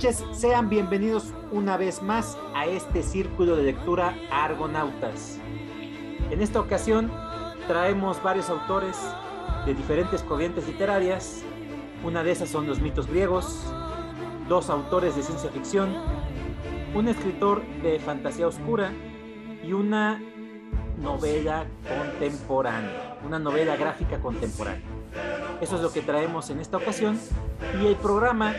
noches, sean bienvenidos una vez más a este círculo de lectura Argonautas. En esta ocasión traemos varios autores de diferentes corrientes literarias. Una de esas son los mitos griegos, dos autores de ciencia ficción, un escritor de fantasía oscura y una novela contemporánea, una novela gráfica contemporánea. Eso es lo que traemos en esta ocasión y el programa,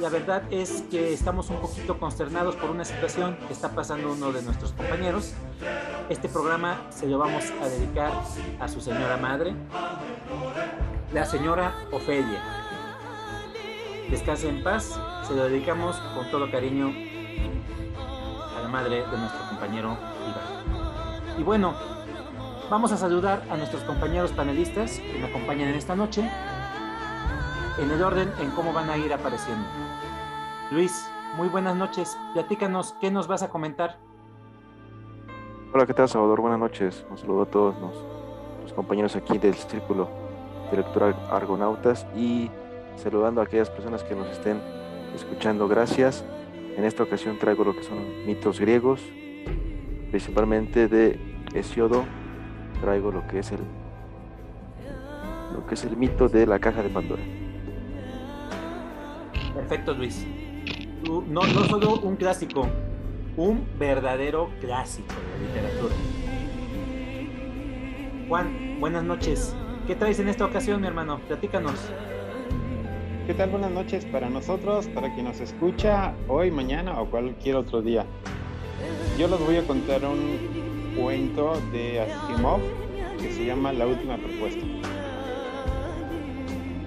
la verdad es que estamos un poquito consternados por una situación que está pasando uno de nuestros compañeros. Este programa se lo vamos a dedicar a su señora madre, la señora Ofelia. Descanse en paz, se lo dedicamos con todo cariño a la madre de nuestro compañero Iván. Y bueno, vamos a saludar a nuestros compañeros panelistas que me acompañan en esta noche, en el orden en cómo van a ir apareciendo. Luis, muy buenas noches. Platícanos, ¿qué nos vas a comentar? Hola, ¿qué tal, Salvador? Buenas noches. Un saludo a todos los, los compañeros aquí del Círculo de Lectura Argonautas y saludando a aquellas personas que nos estén escuchando. Gracias. En esta ocasión traigo lo que son mitos griegos, principalmente de Hesiodo. Traigo lo que es el lo que es el mito de la caja de Pandora. Perfecto, Luis. No, no solo un clásico, un verdadero clásico de la literatura. Juan, buenas noches. ¿Qué traes en esta ocasión, mi hermano? Platícanos. ¿Qué tal? Buenas noches para nosotros, para quien nos escucha hoy, mañana o cualquier otro día. Yo les voy a contar un cuento de Asimov que se llama La última propuesta.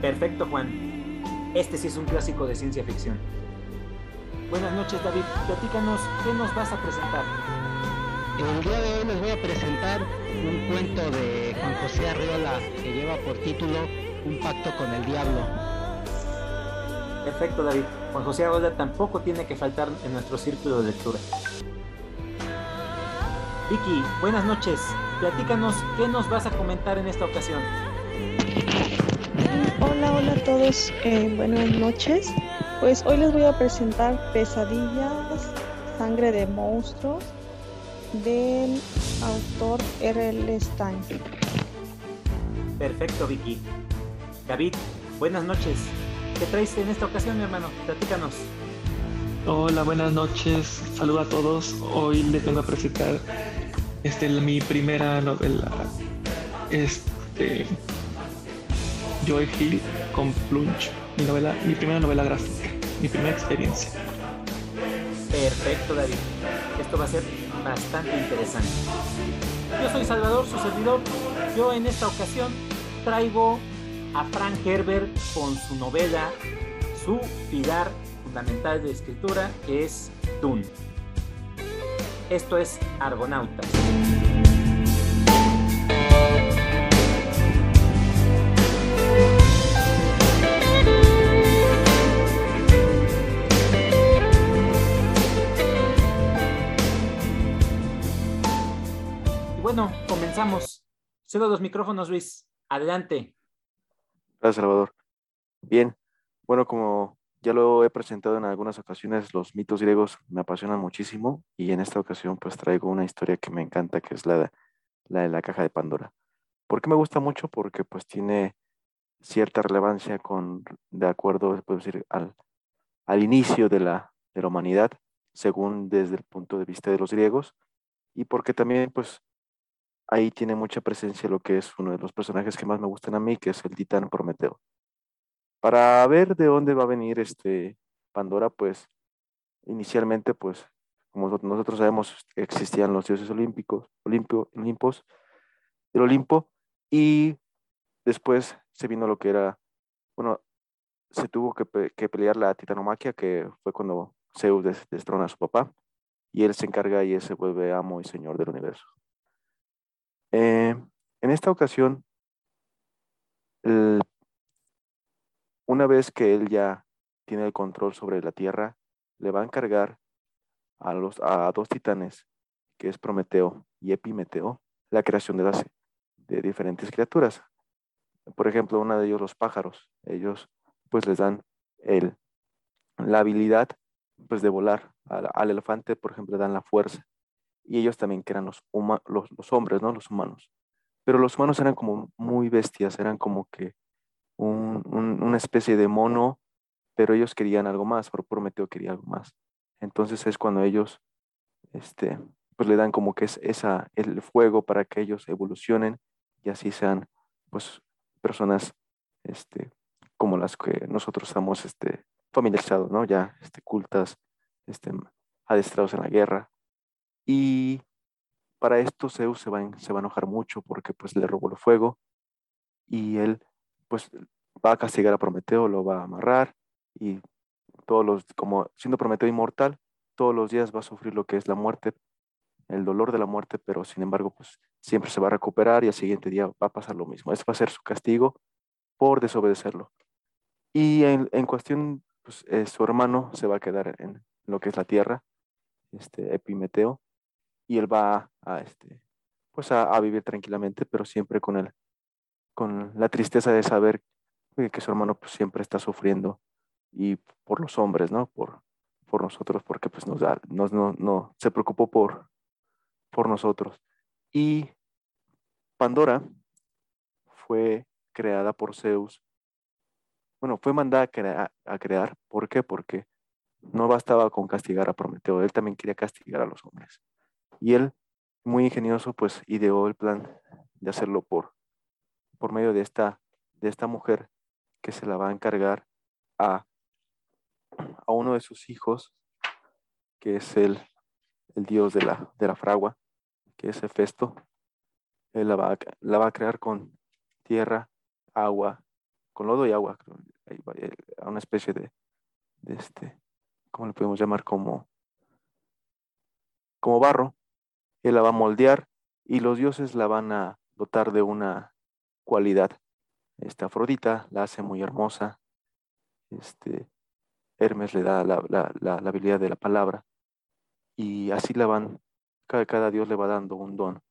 Perfecto, Juan. Este sí es un clásico de ciencia ficción. Buenas noches, David. Platícanos, ¿qué nos vas a presentar? El día de hoy les voy a presentar un cuento de Juan José Arriola que lleva por título Un pacto con el diablo. Perfecto, David. Juan José Arriola tampoco tiene que faltar en nuestro círculo de lectura. Vicky, buenas noches. Platícanos, ¿qué nos vas a comentar en esta ocasión? Hola, hola a todos. Eh, buenas noches. Pues hoy les voy a presentar Pesadillas, Sangre de Monstruos del autor R.L. Stein. Perfecto, Vicky. David, buenas noches. ¿Qué traes en esta ocasión, mi hermano? Platícanos. Hola, buenas noches. Saludo a todos. Hoy les vengo a presentar este, mi primera novela. Este. Joy Hill con Plunge. Mi novela, mi primera novela gráfica. Mi primera experiencia. Perfecto, David. Esto va a ser bastante interesante. Yo soy Salvador, su servidor. Yo en esta ocasión traigo a Frank Herbert con su novela, su pilar fundamental de escritura, que es Dune. Esto es Argonautas. Y bueno, comenzamos. Cedo los micrófonos, Luis. Adelante. Gracias, Salvador. Bien, bueno, como ya lo he presentado en algunas ocasiones, los mitos griegos me apasionan muchísimo y en esta ocasión pues traigo una historia que me encanta, que es la la, de la caja de Pandora. ¿Por qué me gusta mucho? Porque pues tiene cierta relevancia con, de acuerdo, puedo decir, al, al inicio de la, de la humanidad, según desde el punto de vista de los griegos, y porque también pues ahí tiene mucha presencia lo que es uno de los personajes que más me gustan a mí, que es el titán Prometeo. Para ver de dónde va a venir este Pandora, pues inicialmente, pues como nosotros sabemos, existían los dioses olímpicos, Olimpio, Olimpos, el Olimpo, y después se vino lo que era, bueno, se tuvo que, pelear la titanomaquia, que fue cuando Zeus des, destrona a su papá, y él se encarga y se vuelve amo y señor del universo. Eh, en esta ocasión, una vez que él ya tiene el control sobre la Tierra, le va a encargar a, los, a dos titanes, que es Prometeo y Epimeteo, la creación de, las, de diferentes criaturas. por ejemplo, uno de ellos, los pájaros, ellos pues les dan el, la habilidad pues de volar. Al, elefante, por ejemplo, le dan la fuerza. Y ellos también que eran los, los, los, hombres, ¿no? Los humanos. Pero los humanos eran como muy bestias, eran como que un, una especie de mono, pero ellos querían algo más, por Prometeo quería algo más. Entonces es cuando ellos, este, pues le dan como que es esa, el fuego para que ellos evolucionen y así sean, pues, personas, este, como las que nosotros estamos, este, familiarizados, ¿no? Ya, este, cultas, este, adestrados en la guerra. Y para esto Zeus se va, se va a enojar mucho porque, pues, le robó el fuego y él, pues, va a castigar a Prometeo, lo va a amarrar y todos los, como siendo Prometeo inmortal, todos los días va a sufrir lo que es la muerte, el dolor de la muerte, pero sin embargo, pues siempre se va a recuperar y al siguiente día va a pasar lo mismo. Ese va a ser su castigo por desobedecerlo. Y en, en cuestión, pues eh, su hermano se va a quedar en lo que es la tierra, este Epimeteo, y él va a, este, pues a, a vivir tranquilamente, pero siempre con él, con la tristeza de saber que su hermano pues, siempre está sufriendo y por los hombres, ¿no? Por, por nosotros, porque pues nos da, nos, no, no, se preocupó por, por nosotros. Y Pandora fue creada por Zeus. Bueno, fue mandada a, a crear. ¿Por qué? Porque no bastaba con castigar a Prometeo, él también quería castigar a los hombres. Y él, muy ingenioso, pues ideó el plan de hacerlo por, por medio de esta, de esta mujer que se la va a encargar a, a uno de sus hijos, que es el, el dios de la, de la fragua, que es Hefesto. Él la va, la va a crear con tierra, agua, con lodo y agua, eh, a una especie de, de este, ¿cómo le podemos llamar? Como, como barro. Él la va a moldear y los dioses la van a dotar de una cualidad esta Afrodita la hace muy hermosa. Este, Hermes le da la, habilidad de la palabra. Y así la van, cada, cada dios le va dando un don.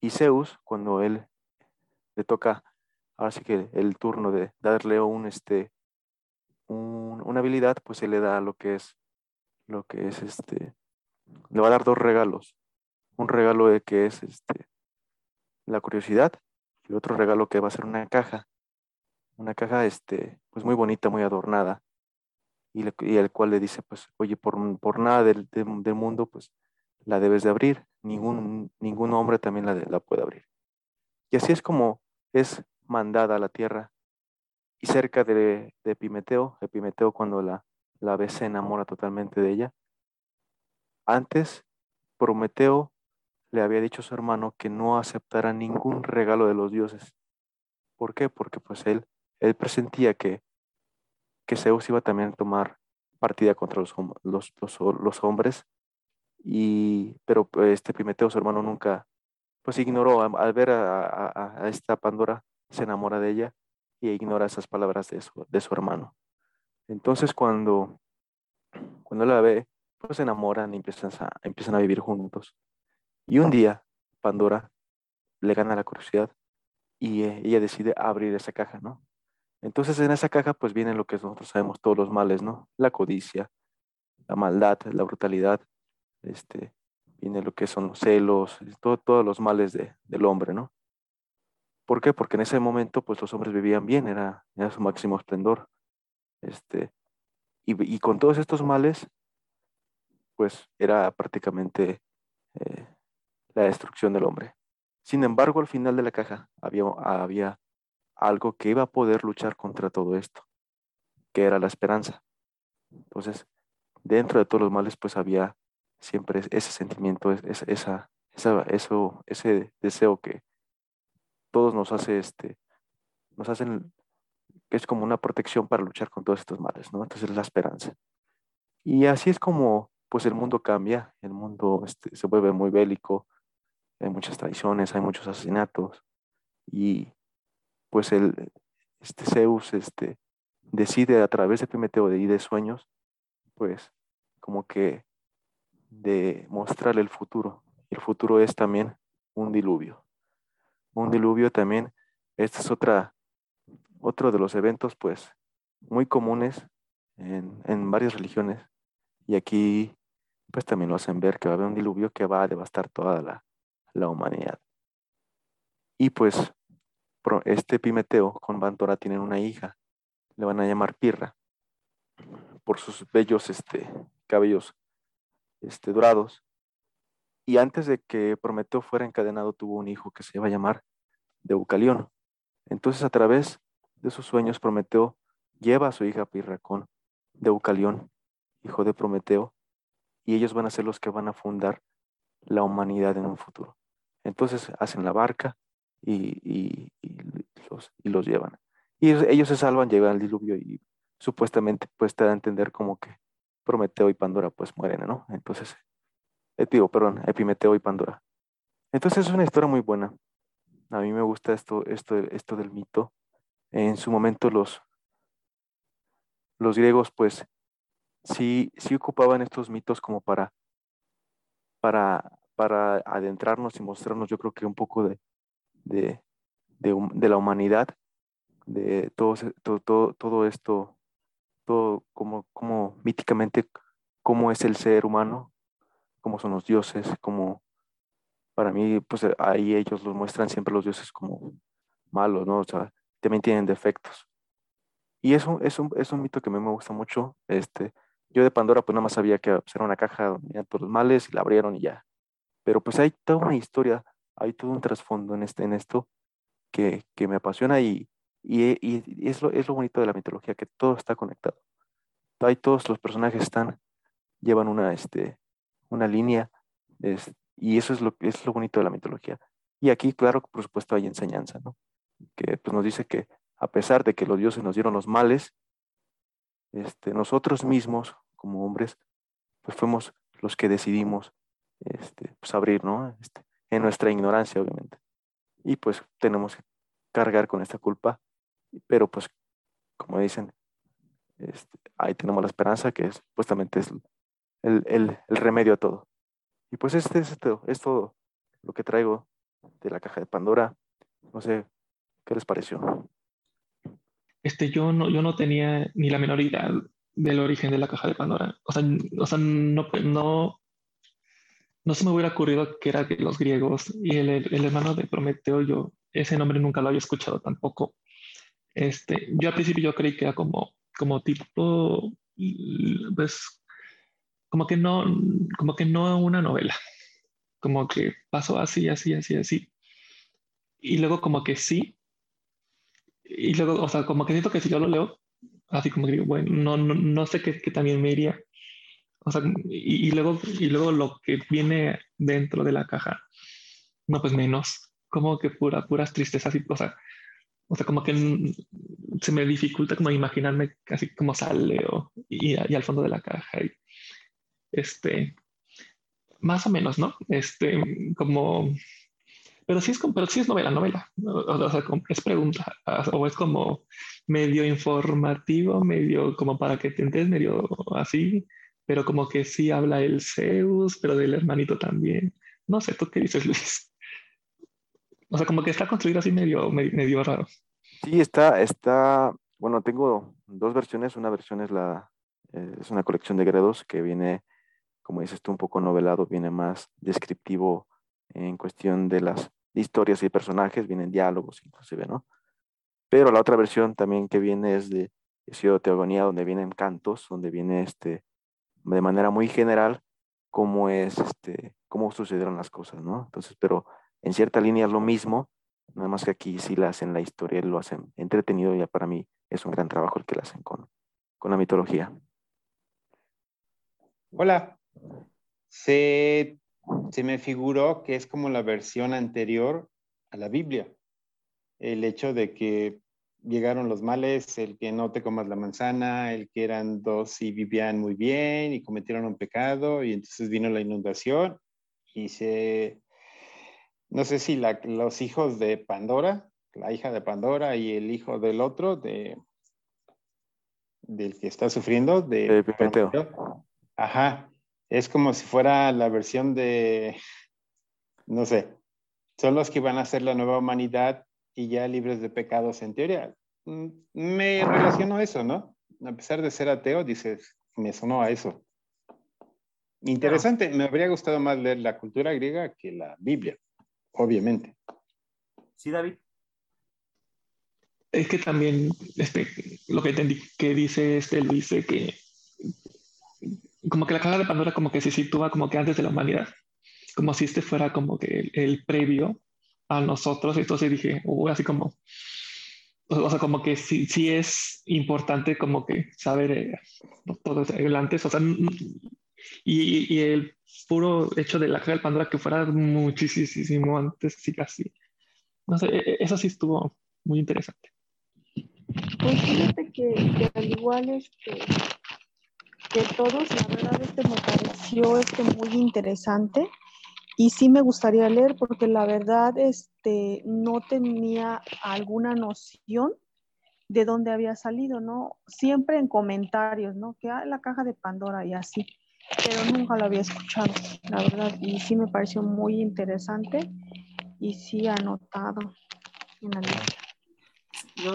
Y Zeus, cuando él le toca, ahora sí que el turno de darle un, este, una habilidad, pues él le da lo que es, lo que es este, le va a dar dos regalos. Un regalo de que es este, la curiosidad y otro regalo que va a ser una caja, una caja este, pues muy bonita, muy adornada, y, el cual le dice, pues, oye, por, por nada del, del, mundo, pues, la debes de abrir, ningún, ningún hombre también la, la puede abrir. Y así es como es mandada a la tierra. Y cerca de, de Epimeteo, Epimeteo cuando la, la ve se enamora totalmente de ella. Antes, Prometeo le había dicho a su hermano que no aceptara ningún regalo de los dioses. ¿Por qué? Porque pues él, él presentía que, que Zeus iba también a tomar partida contra los, los, los, hombres, y, pero este Pimeteo, su hermano, nunca, pues ignoró, al ver a, a, esta Pandora, se enamora de ella y ignora esas palabras de su, de su hermano. Entonces cuando, cuando la ve, pues se enamoran y empiezan a, empiezan a vivir juntos. Y un día, Pandora le gana la curiosidad y eh, ella decide abrir esa caja, ¿no? Entonces en esa caja pues vienen lo que nosotros sabemos, todos los males, ¿no? La codicia, la maldad, la brutalidad, este, viene lo que son los celos, todos los males del hombre, ¿no? ¿Por qué? Porque en ese momento pues los hombres vivían bien, era, era su máximo esplendor. Este, y, y, con todos estos males, pues era prácticamente la destrucción del hombre. Sin embargo, al final de la caja había, había algo que iba a poder luchar contra todo esto, que era la esperanza. Entonces, dentro de todos los males, pues había siempre ese sentimiento, esa, esa, eso, ese deseo que todos nos hace, este, nos hacen, que es como una protección para luchar con todos estos males, ¿no? Entonces, la esperanza. Y así es como, pues, el mundo cambia, el mundo este, se vuelve muy bélico, hay muchas traiciones, hay muchos asesinatos y pues el, este Zeus este, decide a través de Prometeo y de sueños, pues como que de mostrarle el futuro. El futuro es también un diluvio. Un diluvio también Este es otra, otro de los eventos, pues, muy comunes en, en varias religiones. Y aquí, pues, también lo hacen ver que va a haber un diluvio que va a devastar toda la, la humanidad. Y pues, este Epimeteo con Pandora tienen una hija, le van a llamar Pirra, por sus bellos este, cabellos este, dorados. Y antes de que Prometeo fuera encadenado, tuvo un hijo que se iba a llamar Deucalión. Entonces, a través de sus sueños, Prometeo lleva a su hija Pirra con Deucalión, hijo de Prometeo, y ellos van a ser los que van a fundar la humanidad en un futuro. Entonces hacen la barca y, los, y los, llevan. Y ellos, se salvan, llegan al diluvio y supuestamente pues te da a entender como que Prometeo y Pandora pues mueren, ¿no? Entonces, eh, perdón, Epimeteo y Pandora. Entonces es una historia muy buena. A mí me gusta esto, esto, esto del mito. En su momento los, los griegos pues sí, sí ocupaban estos mitos como para, para, para adentrarnos y mostrarnos yo creo que un poco de, de, de, la humanidad, de todo, todo, todo, esto, todo como, como míticamente cómo es el ser humano, cómo son los dioses, como para mí, pues ahí ellos los muestran siempre los dioses como malos, ¿no? O sea, también tienen defectos. Y eso es un, es un mito que a mí me gusta mucho. Este, yo de Pandora pues nada más sabía que pues, era una caja donde todos los males y la abrieron y ya. Pero pues hay toda una historia, hay todo un trasfondo en, este, en esto que, que me apasiona y, y, y, es, lo, es lo bonito de la mitología, que todo está conectado. Hay todos los personajes están, llevan una, este, una línea y eso es lo, es lo bonito de la mitología. Y aquí, claro, por supuesto, hay enseñanza, ¿no? Que pues, nos dice que a pesar de que los dioses nos dieron los males, este, nosotros mismos, como hombres, pues fuimos los que decidimos este, pues abrir, ¿no? Este, en nuestra ignorancia, obviamente. Y pues tenemos que cargar con esta culpa, pero pues, como dicen, este, ahí tenemos la esperanza que es, supuestamente es el, el, el, remedio a todo. Y pues este es, esto, es todo lo que traigo de la caja de Pandora. No sé, ¿qué les pareció? Este, yo no, yo no tenía ni la menor idea del origen de la caja de Pandora. O sea, o sea no, no, no se me hubiera ocurrido que era de los griegos y el, el, hermano de Prometeo, yo ese nombre nunca lo había escuchado tampoco. Este, yo al principio yo creí que era como, como tipo, pues, como que no, como que no una novela, como que pasó así, así, así, así. Y luego como que sí, y luego, o sea, como que siento que si yo lo leo, así como que digo, bueno, no, no, no sé qué, qué, también me iría. O sea, y, y, luego, y luego lo que viene dentro de la caja, no, pues menos, como que pura, puras tristezas y, o sea, o sea, como que se me dificulta como imaginarme casi como sale o, y, y, al fondo de la caja. Y, este, más o menos, ¿no? Este, como pero sí es, pero sí es novela, novela. O, sea, es pregunta, o es como medio informativo, medio como para que te enteres, medio así, pero como que sí habla el Zeus, pero del hermanito también. No sé, ¿tú qué dices, Luis? O sea, como que está construido así medio, medio, raro. Sí, está, está, bueno, tengo dos versiones. Una versión es la, eh, es una colección de gredos que viene, como dices tú, un poco novelado, viene más descriptivo en cuestión de las historias y personajes, vienen diálogos inclusive, ¿no? Pero la otra versión también que viene es de Ciudad Teogonía, donde vienen cantos, donde viene este, de manera muy general cómo es, este, cómo sucedieron las cosas, ¿no? Entonces, pero en cierta línea es lo mismo, nada más que aquí sí la hacen la historia, lo hacen entretenido, ya para mí es un gran trabajo el que lo hacen con, con la mitología. Hola, se se me figuró que es como la versión anterior a la Biblia. El hecho de que llegaron los males, el que no te comas la manzana, el que eran dos y vivían muy bien y cometieron un pecado y entonces vino la inundación y se, no sé si los hijos de Pandora, la hija de Pandora y el hijo del otro, de, del que está sufriendo, de, de Ajá, es como si fuera la versión de, no sé, son los que van a ser la nueva humanidad y ya libres de pecados en teoría. Mm, me relaciono a eso, ¿no? A pesar de ser ateo, dices, me sonó a eso. Interesante, me habría gustado más leer la cultura griega que la Biblia, obviamente. Sí, David. Es que también este, lo que entendí que dice este Luis, que como que la caja de Pandora como que se sitúa como que antes de la humanidad, como si este fuera como que el, previo a nosotros, entonces dije, uh, así como, o sea, como que sí, sí es importante como que saber eh, todo el antes, o sea, y, y, el puro hecho de la caja de Pandora que fuera muchísimo antes, sí, casi. No sé, e, e, eso sí estuvo muy interesante. Pues fíjate que, al igual este, que todos, la verdad este me pareció este muy interesante y sí me gustaría leer porque la verdad este no tenía alguna noción de dónde había salido, ¿no? Siempre en comentarios, ¿no? Que hay ah, la caja de Pandora y así, pero nunca lo había escuchado, la verdad, y sí me pareció muy interesante y sí anotado en la lista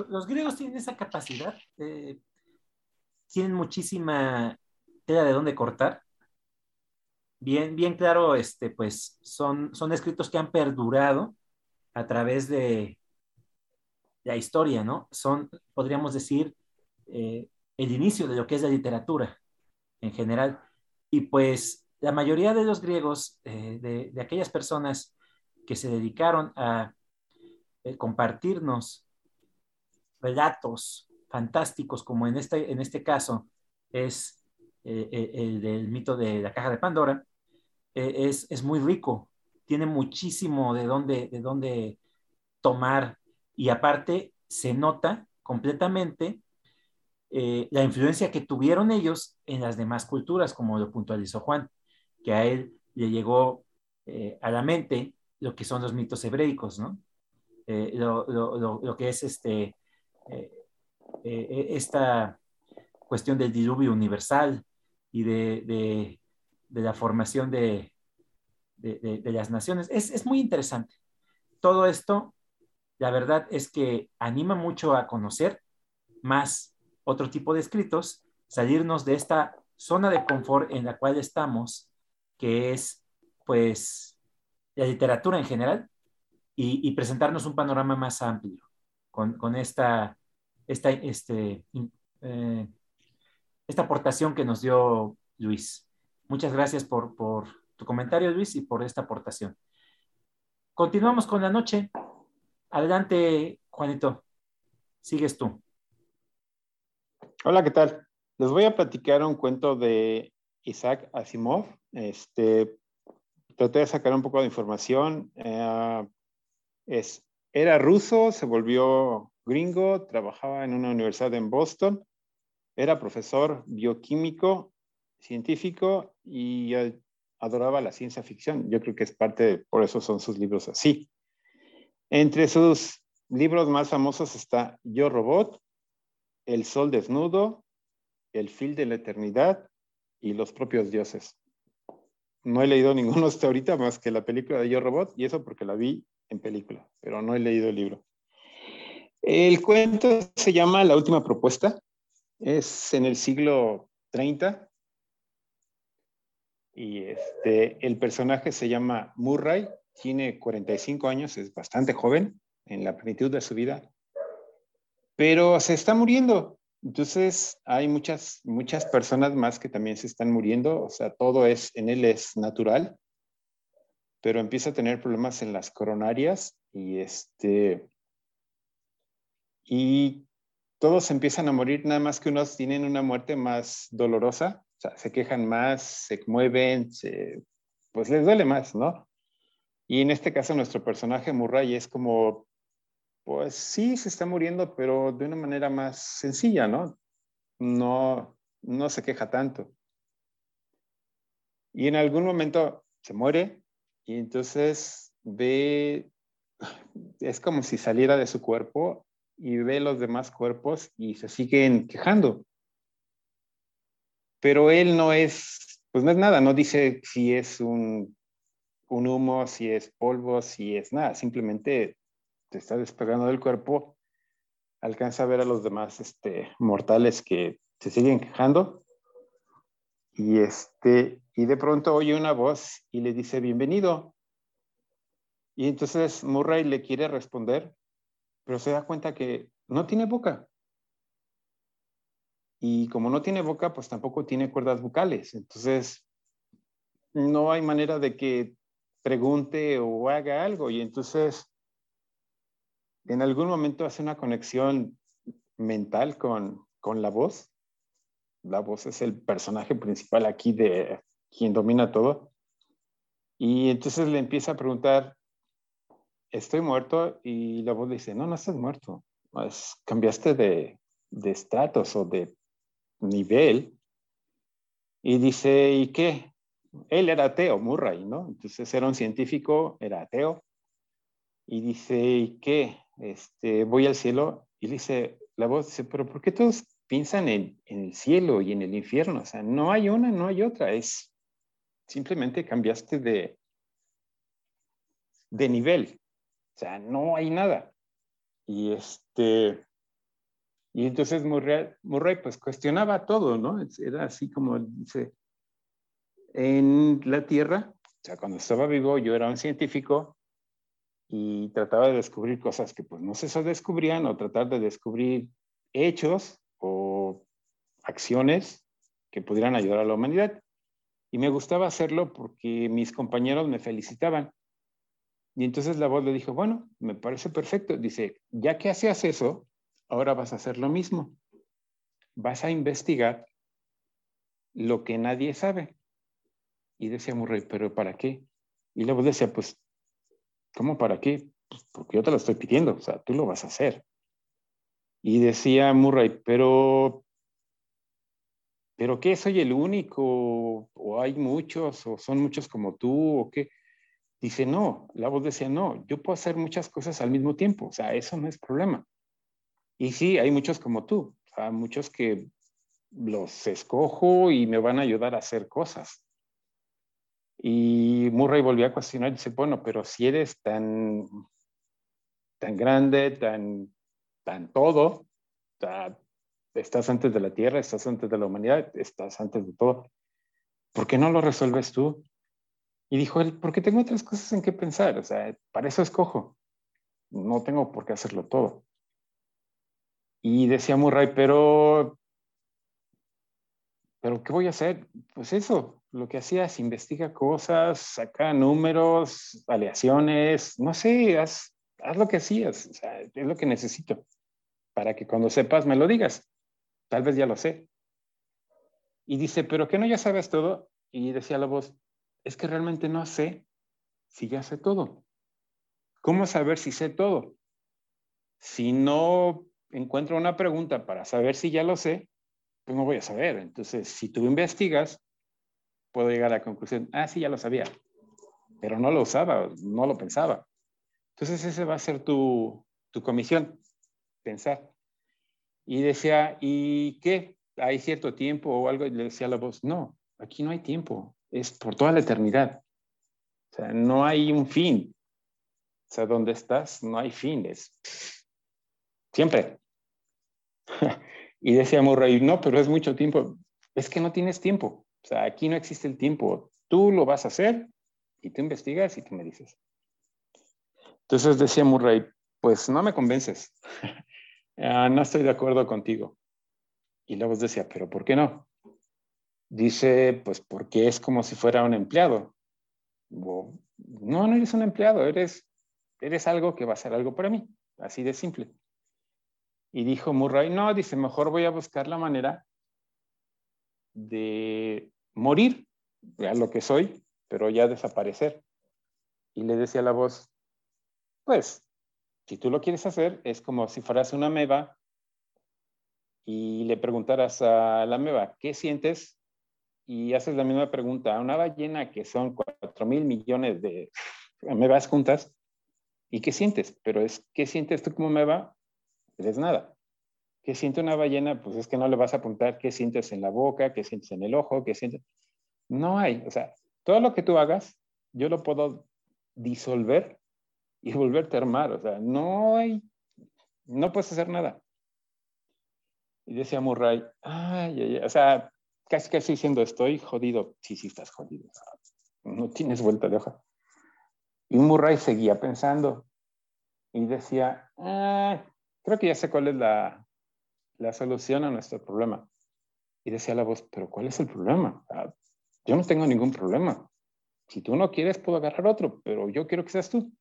los, griegos tienen esa capacidad, eh, tienen muchísima tela de dónde cortar. Bien, bien claro, este, pues son, son escritos que han perdurado a través de la historia, ¿no? Son, podríamos decir, eh, el inicio de lo que es la literatura en general. Y pues la mayoría de los griegos, eh, de, aquellas personas que se dedicaron a compartirnos relatos fantásticos, como en este, en este caso es eh, eh, el del mito de la caja de Pandora, eh, es, es, muy rico, tiene muchísimo de dónde, de dónde tomar y aparte se nota completamente la influencia que tuvieron ellos en las demás culturas, como lo puntualizó Juan, que a él le llegó a la mente lo que son los mitos hebreicos, ¿no? Lo, lo, lo, que es este, eh, eh, esta cuestión del diluvio universal y de, la formación de, las naciones. Es, muy interesante. Todo esto, la verdad es que anima mucho a conocer más otro tipo de escritos, salirnos de esta zona de confort en la cual estamos, que es pues la literatura en general, y presentarnos un panorama más amplio con, esta, esta, este, eh, esta aportación que nos dio Luis. Muchas gracias por, tu comentario, Luis, y por esta aportación. Continuamos con la noche. Adelante, Juanito. Sigues tú. Hola, ¿qué tal? Les voy a platicar un cuento de Isaac Asimov. Este, traté de sacar un poco de información. Eh, era ruso, se volvió gringo, trabajaba en una universidad en Boston, era profesor bioquímico, científico y adoraba la ciencia ficción. Yo creo que es parte, por eso son sus libros así. Entre sus libros más famosos está Yo Robot, El Sol Desnudo, El Fil de la Eternidad y Los propios dioses. No he leído ninguno hasta ahorita más que la película de Yo Robot y eso porque la vi en película, pero no he leído el libro. El cuento se llama La última propuesta. Es en el siglo 30. Y este, el personaje se llama Murray, tiene 45 años, es bastante joven en la plenitud de su vida, pero se está muriendo. Entonces hay muchas, muchas personas más que también se están muriendo, o sea, todo es, en él es natural pero empieza a tener problemas en las coronarias y este y todos empiezan a morir, nada más que unos tienen una muerte más dolorosa, se quejan más, se mueven, pues les duele más, ¿no? Y en este caso nuestro personaje Murray es como, pues sí, se está muriendo, pero de una manera más sencilla, ¿no? No, no se queja tanto. Y en algún momento se muere, y entonces ve, es como si saliera de su cuerpo y ve los demás cuerpos y se siguen quejando. Pero él no es, pues no es nada, no dice si es un, un humo, si es polvo, si es nada, simplemente te está despegando del cuerpo, alcanza a ver a los demás este, mortales que se siguen quejando y, este, y de pronto oye una voz y le dice, bienvenido. Y entonces Murray le quiere responder, pero se da cuenta que no tiene boca. Y como no tiene boca, pues tampoco tiene cuerdas vocales. Entonces, no hay manera de que pregunte o haga algo. Y entonces, en algún momento hace una conexión mental con, con la voz. La voz es el personaje principal aquí de quien domina todo. Y entonces le empieza a preguntar, estoy muerto y la voz le dice, no, no estás muerto, cambiaste de, de o de nivel. Y dice, ¿y qué? Él era ateo, Murray, ¿no? Entonces era un científico, era ateo. Y dice, ¿y qué? Este, voy al cielo. Y dice, la voz dice, pero ¿por qué todos piensan en, en el cielo y en el infierno? O sea, no hay una, no hay otra. Es simplemente cambiaste de, de nivel. O sea, no hay nada. Y este, y entonces Murray, pues cuestionaba todo, ¿no? Era así como dice, en la Tierra, o sea, cuando estaba vivo yo era un científico y trataba de descubrir cosas que pues no se descubrían o tratar de descubrir hechos o acciones que pudieran ayudar a la humanidad. Y me gustaba hacerlo porque mis compañeros me felicitaban. Y entonces la voz le dijo, bueno, me parece perfecto. Dice, ya que hacías eso, Ahora vas a hacer lo mismo. Vas a investigar lo que nadie sabe. Y decía Murray, ¿pero para qué? Y luego decía, pues, ¿cómo para qué? Pues porque yo te lo estoy pidiendo, o sea, tú lo vas a hacer. Y decía Murray, pero, ¿pero qué? ¿Soy el único? ¿O hay muchos? ¿O son muchos como tú? ¿O qué? Dice, no, la voz decía, no, yo puedo hacer muchas cosas al mismo tiempo, o sea, eso no es problema. Y sí, hay muchos como tú, sea, muchos que los escojo y me van a ayudar a hacer cosas. Y Murray volvió a cuestionar y dice, bueno, pero si eres tan, tan grande, tan, tan todo, estás antes de la Tierra, estás antes de la humanidad, estás antes de todo, ¿por qué no lo resuelves tú? Y dijo él, porque tengo otras cosas en qué pensar, o sea, para eso escojo, no tengo por qué hacerlo todo. Y decía Murray, pero, pero ¿qué voy a hacer? Pues eso, lo que hacías, investiga cosas, saca números, aleaciones, no sé, haz, haz lo que hacías, es lo que necesito, para que cuando sepas me lo digas. Tal vez ya lo sé. Y dice, pero ¿qué no ya sabes todo? Y decía la voz, es que realmente no sé si ya sé todo. ¿Cómo saber si sé todo? Si no encuentro una pregunta para saber si ya lo sé, pues no voy a saber. Entonces, si tú investigas, puedo llegar a la conclusión, ah, sí, ya lo sabía, pero no lo usaba, no lo pensaba. Entonces, ese va a ser tu, tu comisión, pensar. Y decía, ¿y qué? ¿Hay cierto tiempo o algo? Y le decía a la voz, no, aquí no hay tiempo, es por toda la eternidad. O sea, no hay un fin. O sea, donde estás, no hay fin, es siempre. y decía Murray, no, pero es mucho tiempo. Es que no tienes tiempo. O sea, aquí no existe el tiempo. Tú lo vas a hacer y tú investigas y tú me dices. Entonces decía Murray, pues no me convences. Ah, no estoy de acuerdo contigo. Y luego decía, pero ¿por qué no? Dice, pues porque es como si fuera un empleado. no, no eres un empleado, eres, eres algo que va a ser algo para mí. Así de simple. Y dijo Murray, no, dice, mejor voy a buscar la manera de morir, ya lo que soy, pero ya desaparecer. Y le decía la voz, pues, si tú lo quieres hacer, es como si fueras una meba y le preguntaras a la meba, ¿qué sientes? Y haces la misma pregunta a una ballena que son cuatro mil millones de amebas juntas. ¿Y qué sientes? Pero es, ¿qué sientes tú como meba? Es nada. ¿Qué siente una ballena? Pues es que no le vas a apuntar qué sientes en la boca, qué sientes en el ojo, qué sientes. No hay. O sea, todo lo que tú hagas, yo lo puedo disolver y volverte a armar. O sea, no hay, no puedes hacer nada. Y decía Murray, ay, ay, ay. o sea, casi casi diciendo, estoy jodido. Sí, sí, estás jodido. No tienes vuelta de hoja. Y Murray seguía pensando y decía, ah, creo que ya sé cuál es la, la solución a nuestro problema. Y decía la voz, pero ¿cuál es el problema? Yo no tengo ningún problema. Si tú no quieres, puedo agarrar otro, pero yo quiero que seas tú.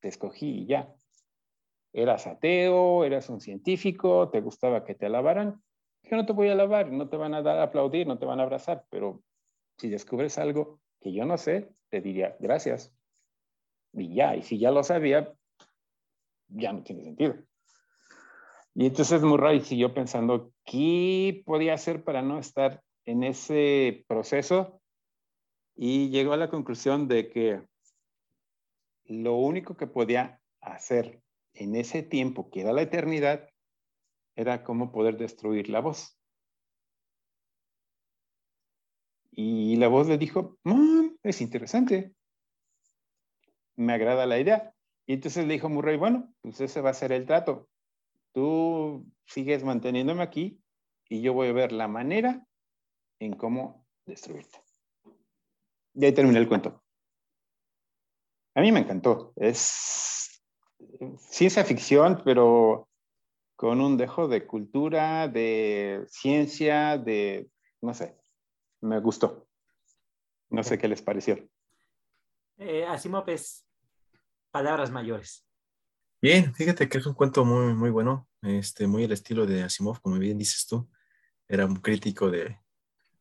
Te escogí y ya. Eras ateo, eras un científico, te gustaba que te alabaran. Yo no te voy a alabar, no te van a dar a aplaudir, no te van a abrazar, pero si descubres algo que yo no sé, te diría gracias. Y ya, y si ya lo sabía, ya no tiene sentido. Y entonces Murray siguió pensando, ¿qué podía hacer para no estar en ese proceso? Y llegó a la conclusión de que lo único que podía hacer en ese tiempo, que era la eternidad, era cómo poder destruir la voz. Y la voz le dijo, mm, es interesante, me agrada la idea. Y entonces le dijo Murray, bueno, pues ese va a ser el trato. Tú sigues manteniéndome aquí y yo voy a ver la manera en cómo destruirte. Y ahí terminé el cuento. A mí me encantó. Es ciencia ficción, pero con un dejo de cultura, de ciencia, de, no sé, me gustó. No sé qué les pareció. Eh, Asimov es palabras mayores. Bien, fíjate que es un cuento muy, muy bueno, este, muy el estilo de Asimov, como bien dices tú. Era un crítico de,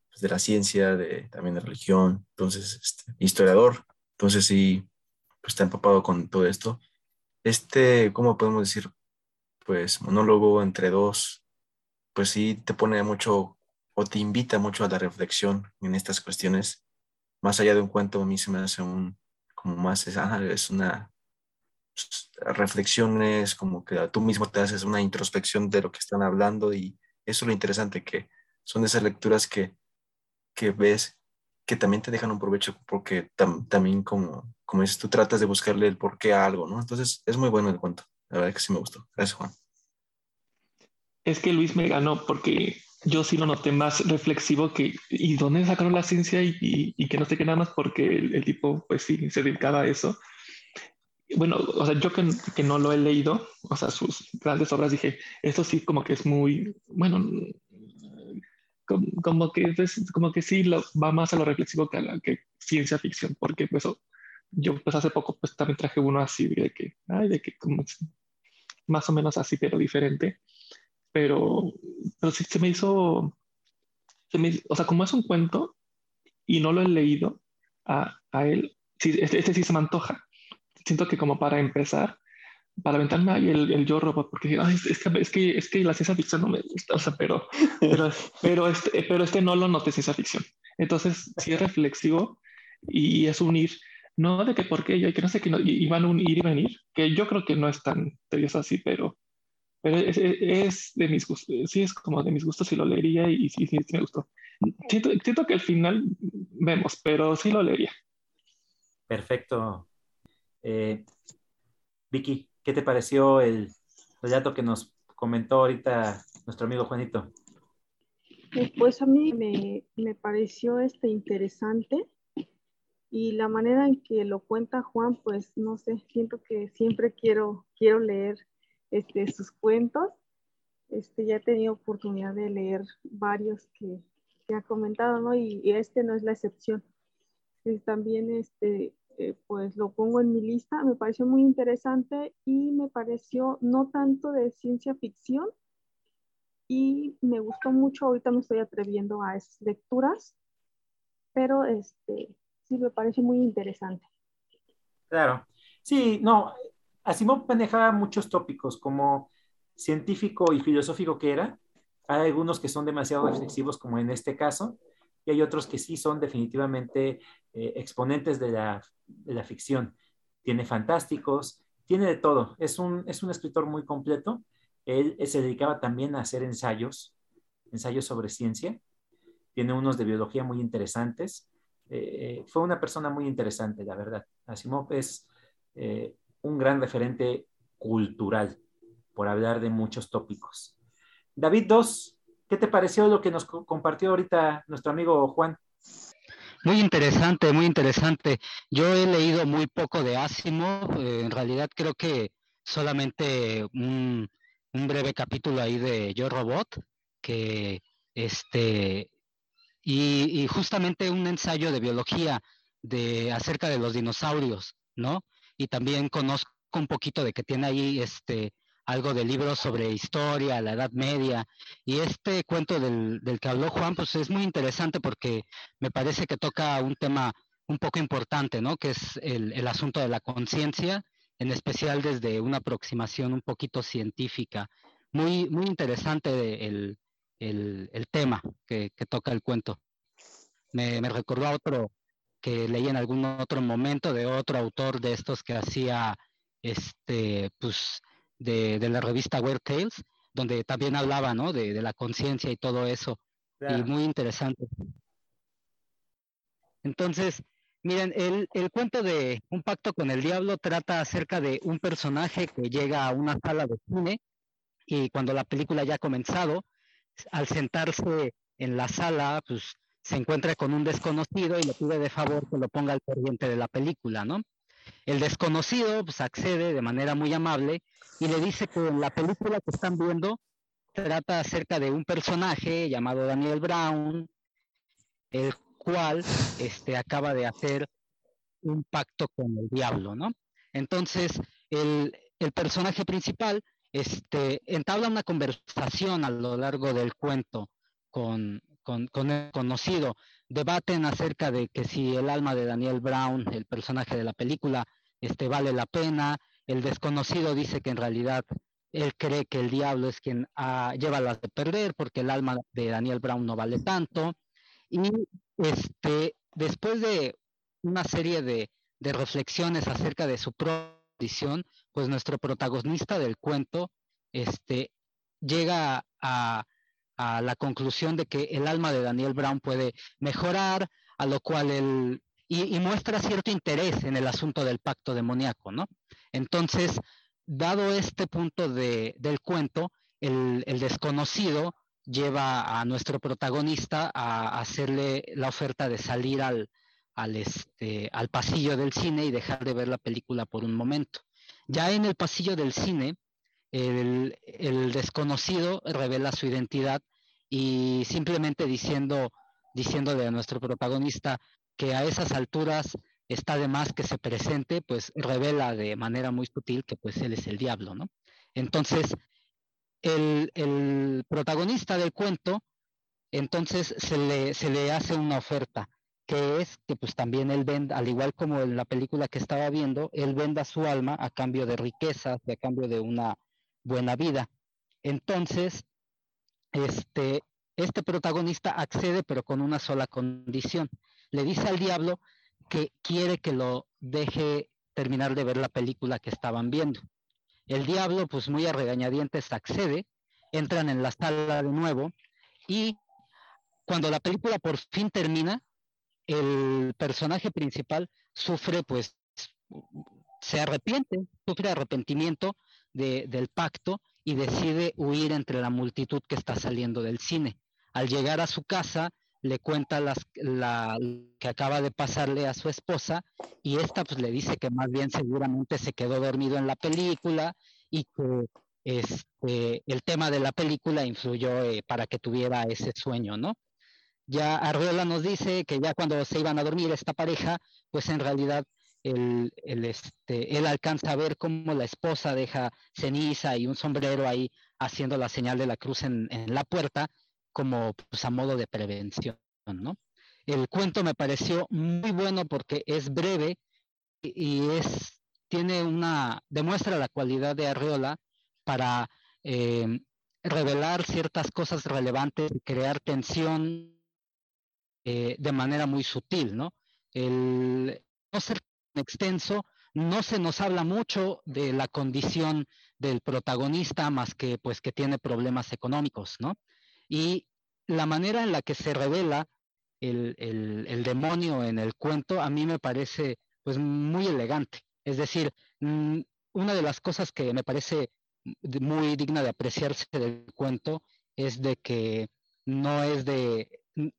pues, de la ciencia, de, también de religión, entonces, este, historiador, entonces sí, pues está empapado con todo esto. Este, ¿cómo podemos decir? Pues monólogo entre dos, pues sí te pone mucho o te invita mucho a la reflexión en estas cuestiones. Más allá de un cuento, a mí se me hace un, como más, es, ah, es una reflexiones, como que tú mismo te haces una introspección de lo que están hablando y eso es lo interesante, que son esas lecturas que, que ves que también te dejan un provecho porque también como, como dices, tú tratas de buscarle el porqué a algo, ¿no? Entonces es muy bueno el cuento, la verdad que sí me gustó. Gracias, Juan. Es que Luis me ganó porque yo sí lo noté más reflexivo que, ¿y dónde sacaron la ciencia? Y, y, que no sé qué nada más porque el, el, tipo, pues sí, se dedicaba a eso bueno, o sea, yo que, que, no lo he leído, o sea, sus grandes obras, dije, esto sí como que es muy, bueno, como, que, es, como que sí lo, va más a lo reflexivo que a la que ciencia ficción, porque pues, yo pues hace poco pues también traje uno así de que, ay, de que como más o menos así, pero diferente, pero, pero sí se me hizo, se me, o sea, como es un cuento y no lo he leído a, a él, sí, este, este sí se me antoja siento que como para empezar, para aventarme ahí el, el yo robot, porque es, que, es, que, es que la ciencia ficción no me gusta, o sea, pero, pero, pero, este, pero este no lo noté ciencia ficción. Entonces, sí es reflexivo y es unir, no de que por qué yo, que no sé que no, iban a unir y venir, que yo creo que no es tan tedioso así, pero, pero es, es, de mis gustos, sí es como de mis gustos y lo leería y sí, sí, sí me gustó. Siento, siento que al final vemos, pero sí lo leería. Perfecto, eh, Vicky, ¿qué te pareció el relato que nos comentó ahorita nuestro amigo Juanito? Eh, pues a mí me, me, pareció este interesante y la manera en que lo cuenta Juan, pues no sé, siento que siempre quiero, quiero leer este, sus cuentos. Este, ya he tenido oportunidad de leer varios que, que ha comentado, ¿no? Y, y, este no es la excepción. Es también este, eh, pues lo pongo en mi lista. Me pareció muy interesante y me pareció no tanto de ciencia ficción y me gustó mucho. Ahorita me estoy atreviendo a esas lecturas, pero este sí me parece muy interesante. Claro. Sí, no, Asimov manejaba muchos tópicos como científico y filosófico que era. Hay algunos que son demasiado reflexivos, como en este caso, y hay otros que sí son definitivamente eh, exponentes de la, de la, ficción. Tiene fantásticos, tiene de todo. Es un, es un escritor muy completo. Él, se dedicaba también a hacer ensayos, ensayos sobre ciencia. Tiene unos de biología muy interesantes. Eh, fue una persona muy interesante, la verdad. Asimov es, eh, un gran referente cultural, por hablar de muchos tópicos. David dos ¿qué te pareció lo que nos compartió ahorita nuestro amigo Juan? Muy interesante, muy interesante. Yo he leído muy poco de Asimov, eh, en realidad creo que solamente un, breve capítulo ahí de Yo Robot, que este, y, justamente un ensayo de biología de, acerca de los dinosaurios, ¿no? Y también conozco un poquito de que tiene ahí este, algo de libros sobre historia, la Edad Media, y este cuento del, del que habló Juan, pues es muy interesante porque me parece que toca un tema un poco importante, ¿no? Que es el, el asunto de la conciencia, en especial desde una aproximación un poquito científica. Muy, muy interesante el, el, el tema que, que, toca el cuento. Me, me, recordó que leí en algún otro momento de otro autor de estos que hacía, este, pues, de, de la revista Weird Tales, donde también hablaba, ¿no? De, de la conciencia y todo eso. Claro. Y muy interesante. Entonces, miren, el, el, cuento de Un pacto con el diablo trata acerca de un personaje que llega a una sala de cine y cuando la película ya ha comenzado, al sentarse en la sala, pues se encuentra con un desconocido y le pide de favor que lo ponga al corriente de la película, ¿no? El desconocido pues accede de manera muy amable y le dice que en la película que están viendo trata acerca de un personaje llamado Daniel Brown, el cual este, acaba de hacer un pacto con el diablo, ¿no? Entonces, el, el personaje principal este, entabla una conversación a lo largo del cuento con, con, el conocido. Debaten acerca de que si el alma de Daniel Brown, el personaje de la película, este, vale la pena. El desconocido dice que en realidad él cree que el diablo es quien ah, lleva las de perder porque el alma de Daniel Brown no vale tanto. Y este, después de una serie de, de reflexiones acerca de su condición, pues nuestro protagonista del cuento este, llega a, a, la conclusión de que el alma de Daniel Brown puede mejorar, a lo cual él, y, muestra cierto interés en el asunto del pacto demoníaco, ¿no? Entonces, dado este punto de, del cuento, el, el, desconocido lleva a nuestro protagonista a hacerle la oferta de salir al, al, este, al pasillo del cine y dejar de ver la película por un momento. Ya en el pasillo del cine, el, el desconocido revela su identidad y simplemente diciendo, diciéndole a nuestro protagonista que a esas alturas está de más que se presente, pues revela de manera muy sutil que pues él es el diablo, ¿no? Entonces, el, el protagonista del cuento, entonces se le, se le hace una oferta que es que pues también él venda, al igual como en la película que estaba viendo, él venda su alma a cambio de riquezas a cambio de una buena vida. Entonces, este, este protagonista accede pero con una sola condición. Le dice al diablo que quiere que lo deje terminar de ver la película que estaban viendo. El diablo, pues muy a regañadientes, accede, entran en la sala de nuevo y cuando la película por fin termina, el personaje principal sufre, pues, se arrepiente, sufre arrepentimiento de, del pacto y decide huir entre la multitud que está saliendo del cine. Al llegar a su casa, le cuenta las, la, que acaba de pasarle a su esposa y esta pues le dice que más bien seguramente se quedó dormido en la película y que este, el tema de la película influyó eh, para que tuviera ese sueño, ¿no? Ya Arriola nos dice que ya cuando se iban a dormir esta pareja, pues en realidad el, el, este, él alcanza a ver cómo la esposa deja ceniza y un sombrero ahí haciendo la señal de la cruz en, en la puerta como pues, a modo de prevención, ¿no? El cuento me pareció muy bueno porque es breve y es tiene una demuestra la cualidad de Arriola para eh, revelar ciertas cosas relevantes y crear tensión eh, de manera muy sutil, ¿no? El no ser extenso, no se nos habla mucho de la condición del protagonista más que pues que tiene problemas económicos, ¿no? Y la manera en la que se revela el, el, demonio en el cuento a mí me parece pues muy elegante. Es decir, mm, una de las cosas que me parece muy digna de apreciarse del cuento es de que no es de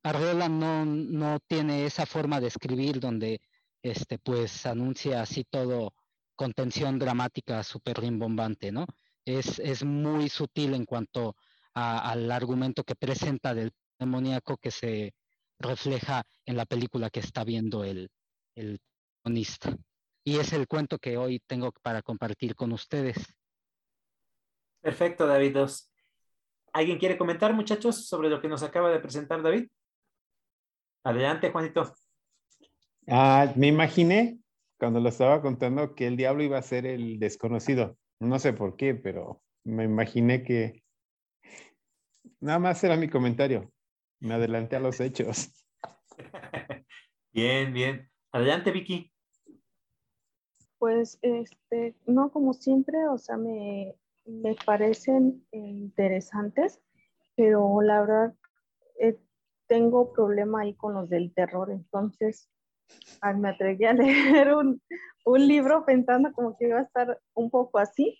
Arreola no, no tiene esa forma de escribir donde este pues anuncia así todo con tensión dramática súper rimbombante, ¿no? Es, es muy sutil en cuanto al argumento que presenta del demoníaco que se refleja en la película que está viendo el, el. Y es el cuento que hoy tengo para compartir con ustedes. Perfecto, David. ¿Alguien quiere comentar, muchachos, sobre lo que nos acaba de presentar David? Adelante, Juanito. Ah, me imaginé cuando lo estaba contando que el diablo iba a ser el desconocido. No sé por qué, pero me imaginé que nada más era mi comentario. Me adelanté a los hechos. bien, bien. Adelante, Vicky. Pues, este, no como siempre, o sea, me, me parecen interesantes, pero la verdad eh, tengo problema ahí con los del terror, entonces me atreví a leer un, un, libro pensando como que iba a estar un poco así,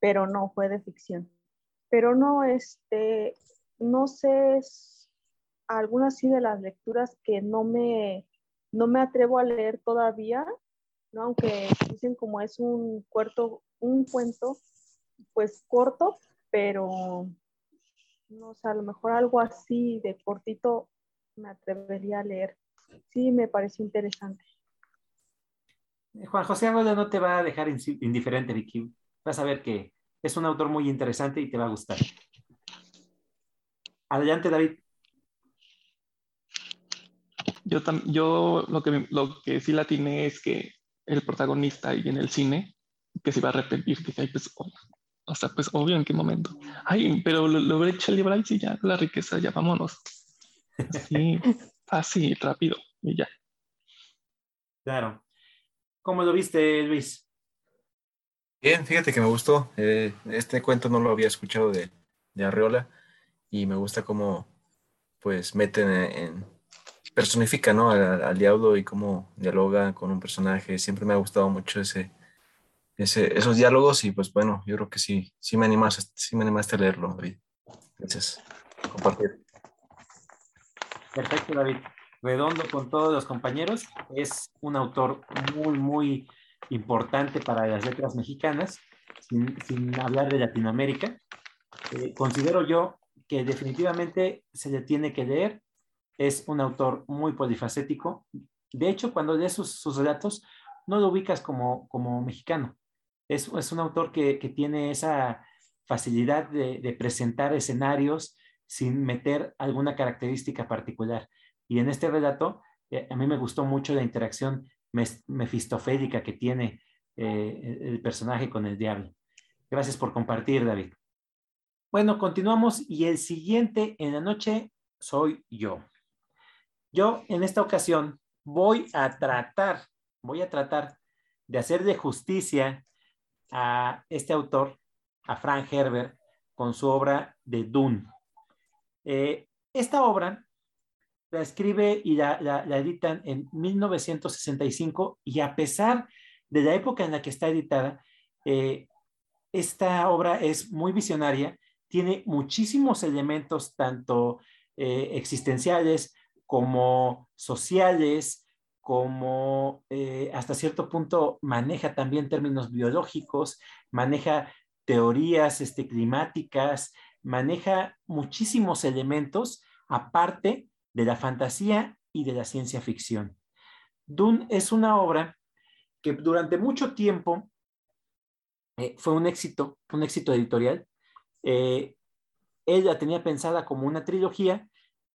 pero no, fue de ficción. Pero no, este, no sé, algunas sí de las lecturas que no me, no me atrevo a leer todavía, ¿no? aunque dicen como es un, cuarto, un cuento, pues corto, pero no sé, a lo mejor algo así de cortito me atrevería a leer. Sí, me pareció interesante. Juan José Agoda no te va a dejar indiferente, Vicky. Vas a ver que es un autor muy interesante y te va a gustar. Adelante, David. Yo, yo lo, que, lo que sí la tiene es que el protagonista y en el cine, que se va a arrepentir, que hay pues, o sea, pues obvio en qué momento. Ay, pero lo, lo hecho el Bryce y ya, la riqueza, ya vámonos. Sí, así, rápido y ya. Claro. ¿Cómo lo viste, Luis? Bien, fíjate que me gustó. Eh, este cuento no lo había escuchado de, de Arreola y me gusta cómo pues meten en, personifica ¿no? Al, diablo y cómo dialoga con un personaje. Siempre me ha gustado mucho ese, ese, esos diálogos y pues bueno, yo creo que sí, sí me animaste, sí me animaste a leerlo, David. Gracias. Compartir. Perfecto, David. Redondo con todos los compañeros. Es un autor muy, muy importante para las letras mexicanas, sin, hablar de Latinoamérica. Eh, considero yo que definitivamente se le tiene que leer. Es un autor muy polifacético. De hecho, cuando lees sus, relatos, no lo ubicas como, como mexicano. Es, es un autor que, que, tiene esa facilidad de, presentar escenarios sin meter alguna característica particular. Y en este relato, eh, a mí me gustó mucho la interacción mefistofélica que tiene eh, el personaje con el diablo. Gracias por compartir, David. Bueno, continuamos y el siguiente en la noche soy yo. Yo en esta ocasión voy a tratar, voy a tratar de hacerle justicia a este autor, a Frank Herbert, con su obra de Dune. Eh, esta obra la escribe y la, editan en 1965 y a pesar de la época en la que está editada, eh, esta obra es muy visionaria tiene muchísimos elementos, tanto eh, existenciales como sociales, como hasta cierto punto maneja también términos biológicos, maneja teorías este, climáticas, maneja muchísimos elementos aparte de la fantasía y de la ciencia ficción. Dune es una obra que durante mucho tiempo eh, fue un éxito, un éxito editorial, eh, ella tenía pensada como una trilogía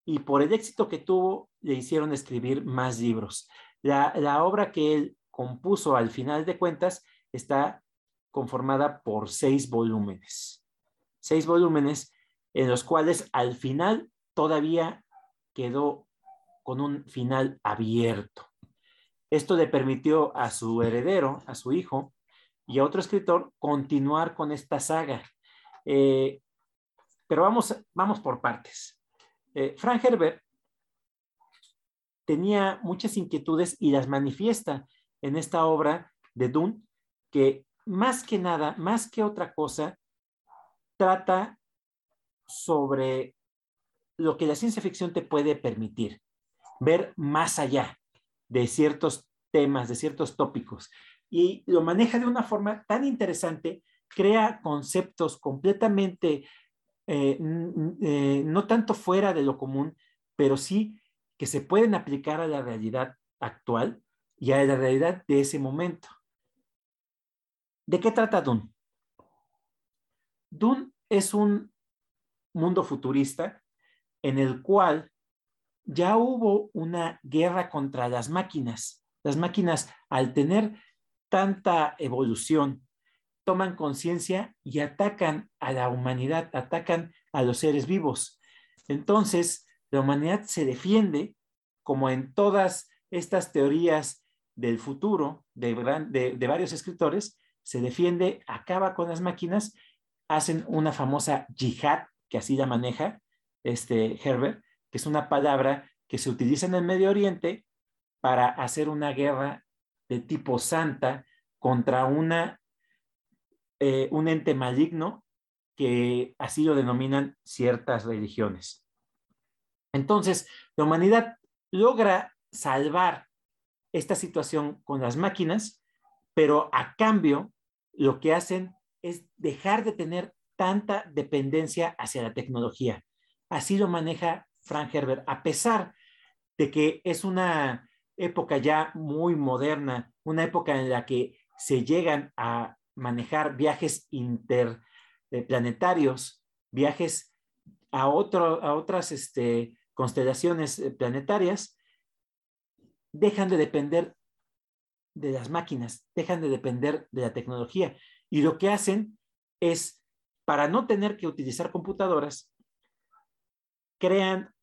y por el éxito que tuvo le hicieron escribir más libros. La, la obra que él compuso al final de cuentas está conformada por seis volúmenes. Seis volúmenes en los cuales al final todavía quedó con un final abierto. Esto le permitió a su heredero, a su hijo y a otro escritor continuar con esta saga. Eh, pero vamos, vamos por partes. Eh, Frank Herbert tenía muchas inquietudes y las manifiesta en esta obra de Dune, que más que nada, más que otra cosa, trata sobre lo que la ciencia ficción te puede permitir, ver más allá de ciertos temas, de ciertos tópicos. Y lo maneja de una forma tan interesante, crea conceptos completamente, eh, eh, no tanto fuera de lo común, pero sí que se pueden aplicar a la realidad actual y a la realidad de ese momento. ¿De qué trata Dune? Dune es un mundo futurista en el cual ya hubo una guerra contra las máquinas. Las máquinas, al tener tanta evolución, toman conciencia y atacan a la humanidad, atacan a los seres vivos. Entonces, la humanidad se defiende, como en todas estas teorías del futuro de, de, varios escritores, se defiende, acaba con las máquinas, hacen una famosa yihad, que así la maneja este Herbert, que es una palabra que se utiliza en el Medio Oriente para hacer una guerra de tipo santa contra una, eh, un ente maligno que así lo denominan ciertas religiones. Entonces, la humanidad logra salvar esta situación con las máquinas, pero a cambio lo que hacen es dejar de tener tanta dependencia hacia la tecnología. Así lo maneja Frank Herbert, a pesar de que es una época ya muy moderna, una época en la que se llegan a manejar viajes interplanetarios, viajes a, otro, a otras este, constelaciones eh, planetarias, dejan de depender de las máquinas, dejan de depender de la tecnología. Y lo que hacen es, para no tener que utilizar computadoras, crean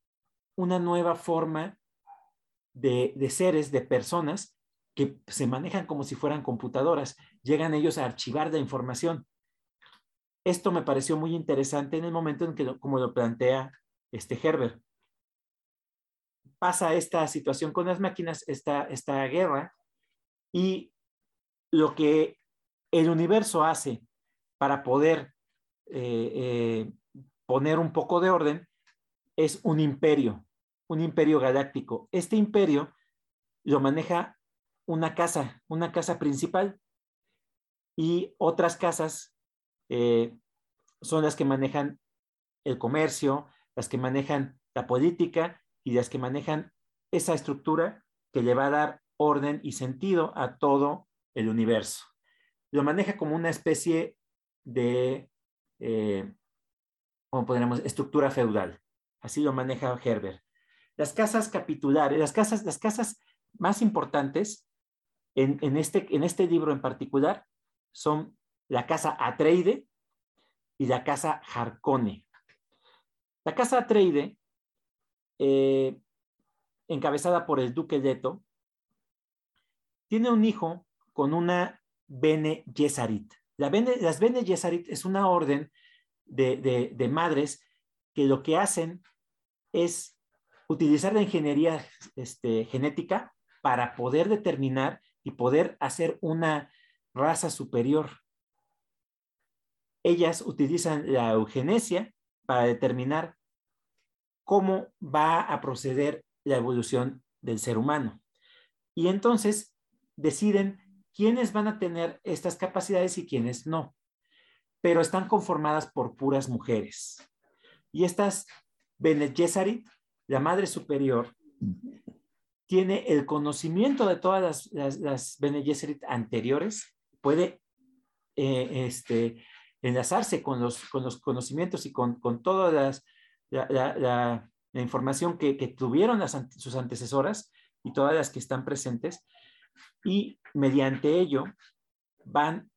una nueva forma de, seres, de personas que se manejan como si fueran computadoras. Llegan ellos a archivar la información. Esto me pareció muy interesante en el momento en que, como lo plantea este Herbert, pasa esta situación con las máquinas, esta, esta guerra, y lo que el universo hace para poder eh, eh, poner un poco de orden es un imperio, un imperio galáctico. Este imperio lo maneja una casa, una casa principal y otras casas eh, son las que manejan el comercio, las que manejan la política y las que manejan esa estructura que le va a dar orden y sentido a todo el universo. Lo maneja como una especie de, eh, ¿cómo podríamos? Estructura feudal. Así lo maneja Herbert. Las casas capitulares, las casas, las casas más importantes en, este, en este libro en particular son la casa Atreide y la casa Harcone. La casa Atreide, eh, encabezada por el duque Leto, tiene un hijo con una Bene Gesserit. La las Bene Gesserit es una orden de, de madres que lo que hacen es utilizar la ingeniería este, genética para poder determinar y poder hacer una raza superior. Ellas utilizan la eugenesia para determinar cómo va a proceder la evolución del ser humano. Y entonces deciden quiénes van a tener estas capacidades y quiénes no. Pero están conformadas por puras mujeres. Y estas Bene Gesserit, la madre superior, tiene el conocimiento de todas las, las, Bene Gesserit anteriores, puede eh, este, enlazarse con los, con los conocimientos y con, con toda las, la, información que, que tuvieron sus antecesoras y todas las que están presentes, y mediante ello van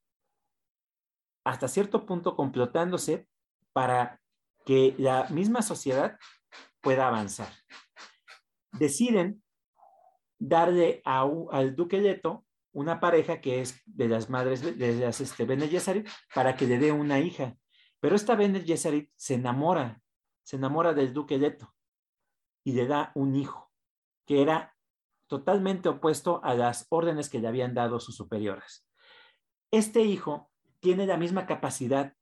hasta cierto punto complotándose para que la misma sociedad pueda avanzar. Deciden darle al duque Leto una pareja que es de las madres de las este, Bene Gesserit para que le dé una hija. Pero esta Bene Gesserit se enamora, se enamora del duque Leto y le da un hijo que era totalmente opuesto a las órdenes que le habían dado sus superiores. Este hijo tiene la misma capacidad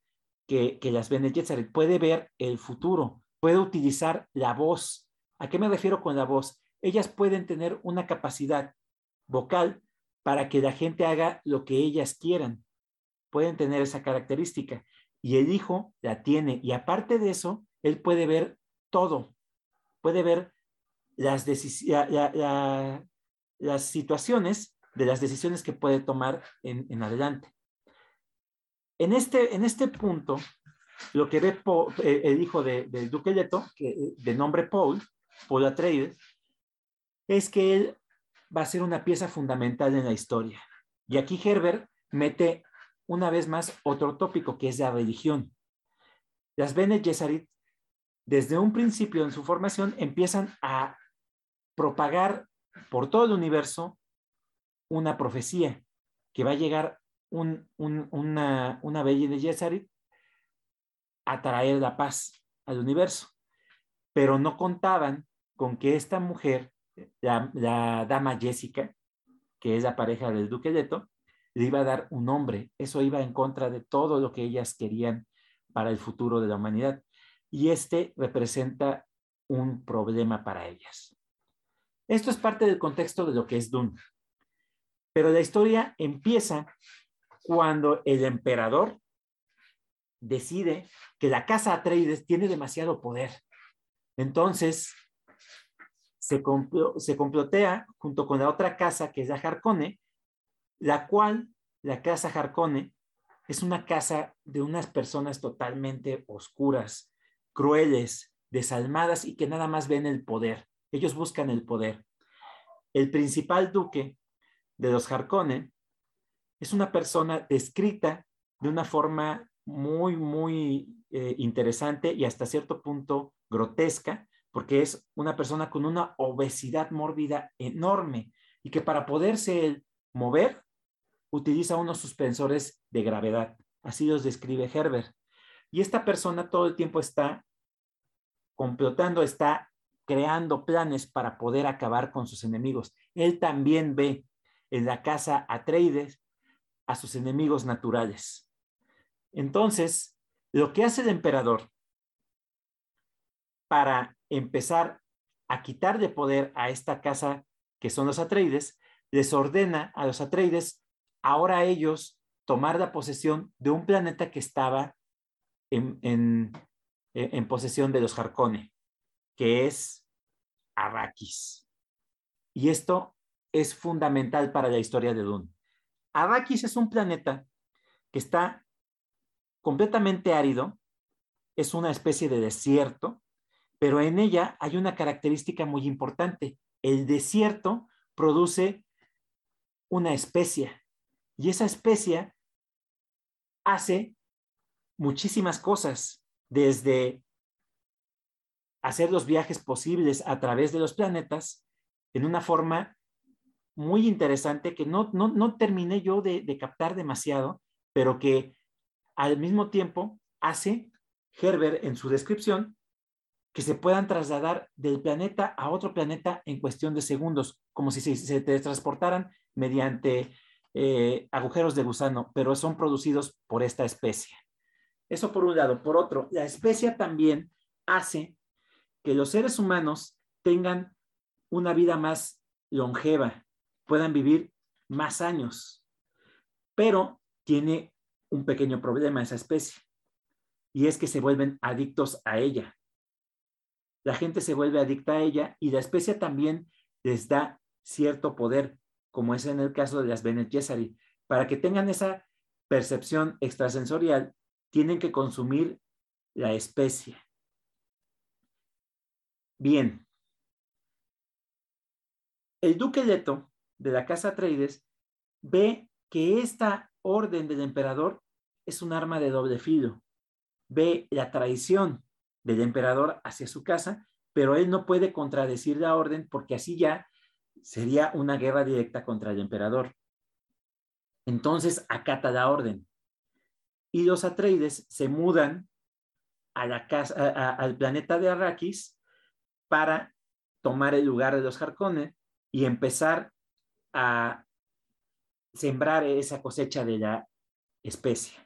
que, las Bene Gesserit, puede ver el futuro, puede utilizar la voz. ¿A qué me refiero con la voz? Ellas pueden tener una capacidad vocal para que la gente haga lo que ellas quieran. Pueden tener esa característica. Y el hijo la tiene. Y aparte de eso, él puede ver todo. Puede ver las, las situaciones de las decisiones que puede tomar en, adelante. En este, en este punto, lo que ve eh, el hijo de, del duque Leto, que, eh, de nombre Paul, Paul Atreides, es que él va a ser una pieza fundamental en la historia. Y aquí Herbert mete una vez más otro tópico, que es la religión. Las Bene Gesserit, desde un principio en su formación, empiezan a propagar por todo el universo una profecía que va a llegar un, una, una Bene Gesserit a traer la paz al universo. Pero no contaban con que esta mujer la, dama Jessica, que es la pareja del duque Leto, le iba a dar un nombre. Eso iba en contra de todo lo que ellas querían para el futuro de la humanidad. Y este representa un problema para ellas. Esto es parte del contexto de lo que es Dune. Pero la historia empieza cuando el emperador decide que la casa Atreides tiene demasiado poder. Entonces, se, complotea junto con la otra casa que es la Jarcone, la cual, la casa Jarcone, es una casa de unas personas totalmente oscuras, crueles, desalmadas y que nada más ven el poder. Ellos buscan el poder. El principal duque de los Jarcone es una persona descrita de una forma muy, muy eh, interesante y hasta cierto punto grotesca, porque es una persona con una obesidad mórbida enorme y que para poderse mover utiliza unos suspensores de gravedad. Así los describe Herbert. Y esta persona todo el tiempo está complotando, está creando planes para poder acabar con sus enemigos. Él también ve en la casa Atreides a sus enemigos naturales. Entonces, lo que hace el emperador para empezar a quitar de poder a esta casa que son los Atreides, les ordena a los Atreides ahora ellos tomar la posesión de un planeta que estaba en, en, posesión de los Harkonnen, que es Arrakis. Y esto es fundamental para la historia de Dune. Arrakis es un planeta que está completamente árido, es una especie de desierto, pero en ella hay una característica muy importante. El desierto produce una especia y esa especia hace muchísimas cosas, desde hacer los viajes posibles a través de los planetas en una forma muy interesante que no, no, terminé yo de, captar demasiado, pero que al mismo tiempo hace Herbert en su descripción que se puedan trasladar del planeta a otro planeta en cuestión de segundos, como si se, transportaran mediante eh, agujeros de gusano, pero son producidos por esta especie. Eso por un lado. Por otro, la especie también hace que los seres humanos tengan una vida más longeva, puedan vivir más años, pero tiene un pequeño problema esa especie, y es que se vuelven adictos a ella la gente se vuelve adicta a ella y la especie también les da cierto poder, como es en el caso de las Bene. Para que tengan esa percepción extrasensorial, tienen que consumir la especie. Bien. El duque Leto de la casa Atreides ve que esta orden del emperador es un arma de doble filo. Ve la traición del emperador hacia su casa, pero él no puede contradecir la orden porque así ya sería una guerra directa contra el emperador. Entonces acata la orden. Y los Atreides se mudan a la casa, al planeta de Arrakis para tomar el lugar de los Harkonnen y empezar a sembrar esa cosecha de la especie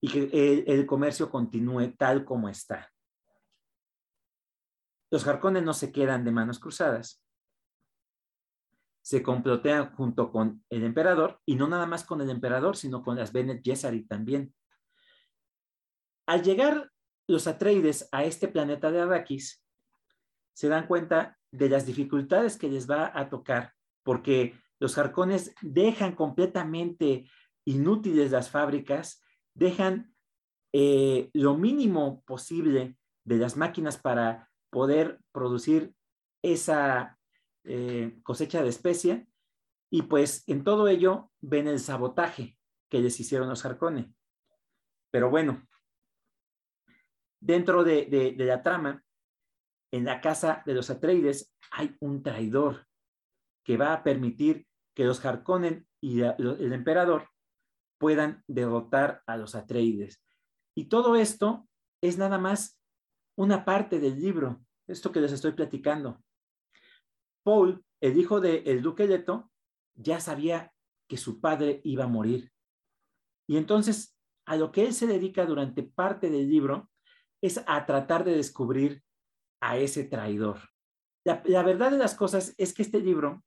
y que el, comercio continúe tal como está. Los jarcones no se quedan de manos cruzadas. Se complotean junto con el emperador y no nada más con el emperador, sino con las Bene Gesserit también. Al llegar los Atreides a este planeta de Arrakis, se dan cuenta de las dificultades que les va a tocar, porque los jarcones dejan completamente inútiles las fábricas, dejan eh, lo mínimo posible de las máquinas para poder producir esa eh, cosecha de especia y pues en todo ello ven el sabotaje que les hicieron los jarcones. Pero bueno, dentro de, la trama, en la casa de los Atreides hay un traidor que va a permitir que los Harkonnen y el emperador puedan derrotar a los Atreides. Y todo esto es nada más una parte del libro, esto que les estoy platicando. Paul, el hijo del el duque Leto, ya sabía que su padre iba a morir. Y entonces, a lo que él se dedica durante parte del libro es a tratar de descubrir a ese traidor. La, la verdad de las cosas es que este libro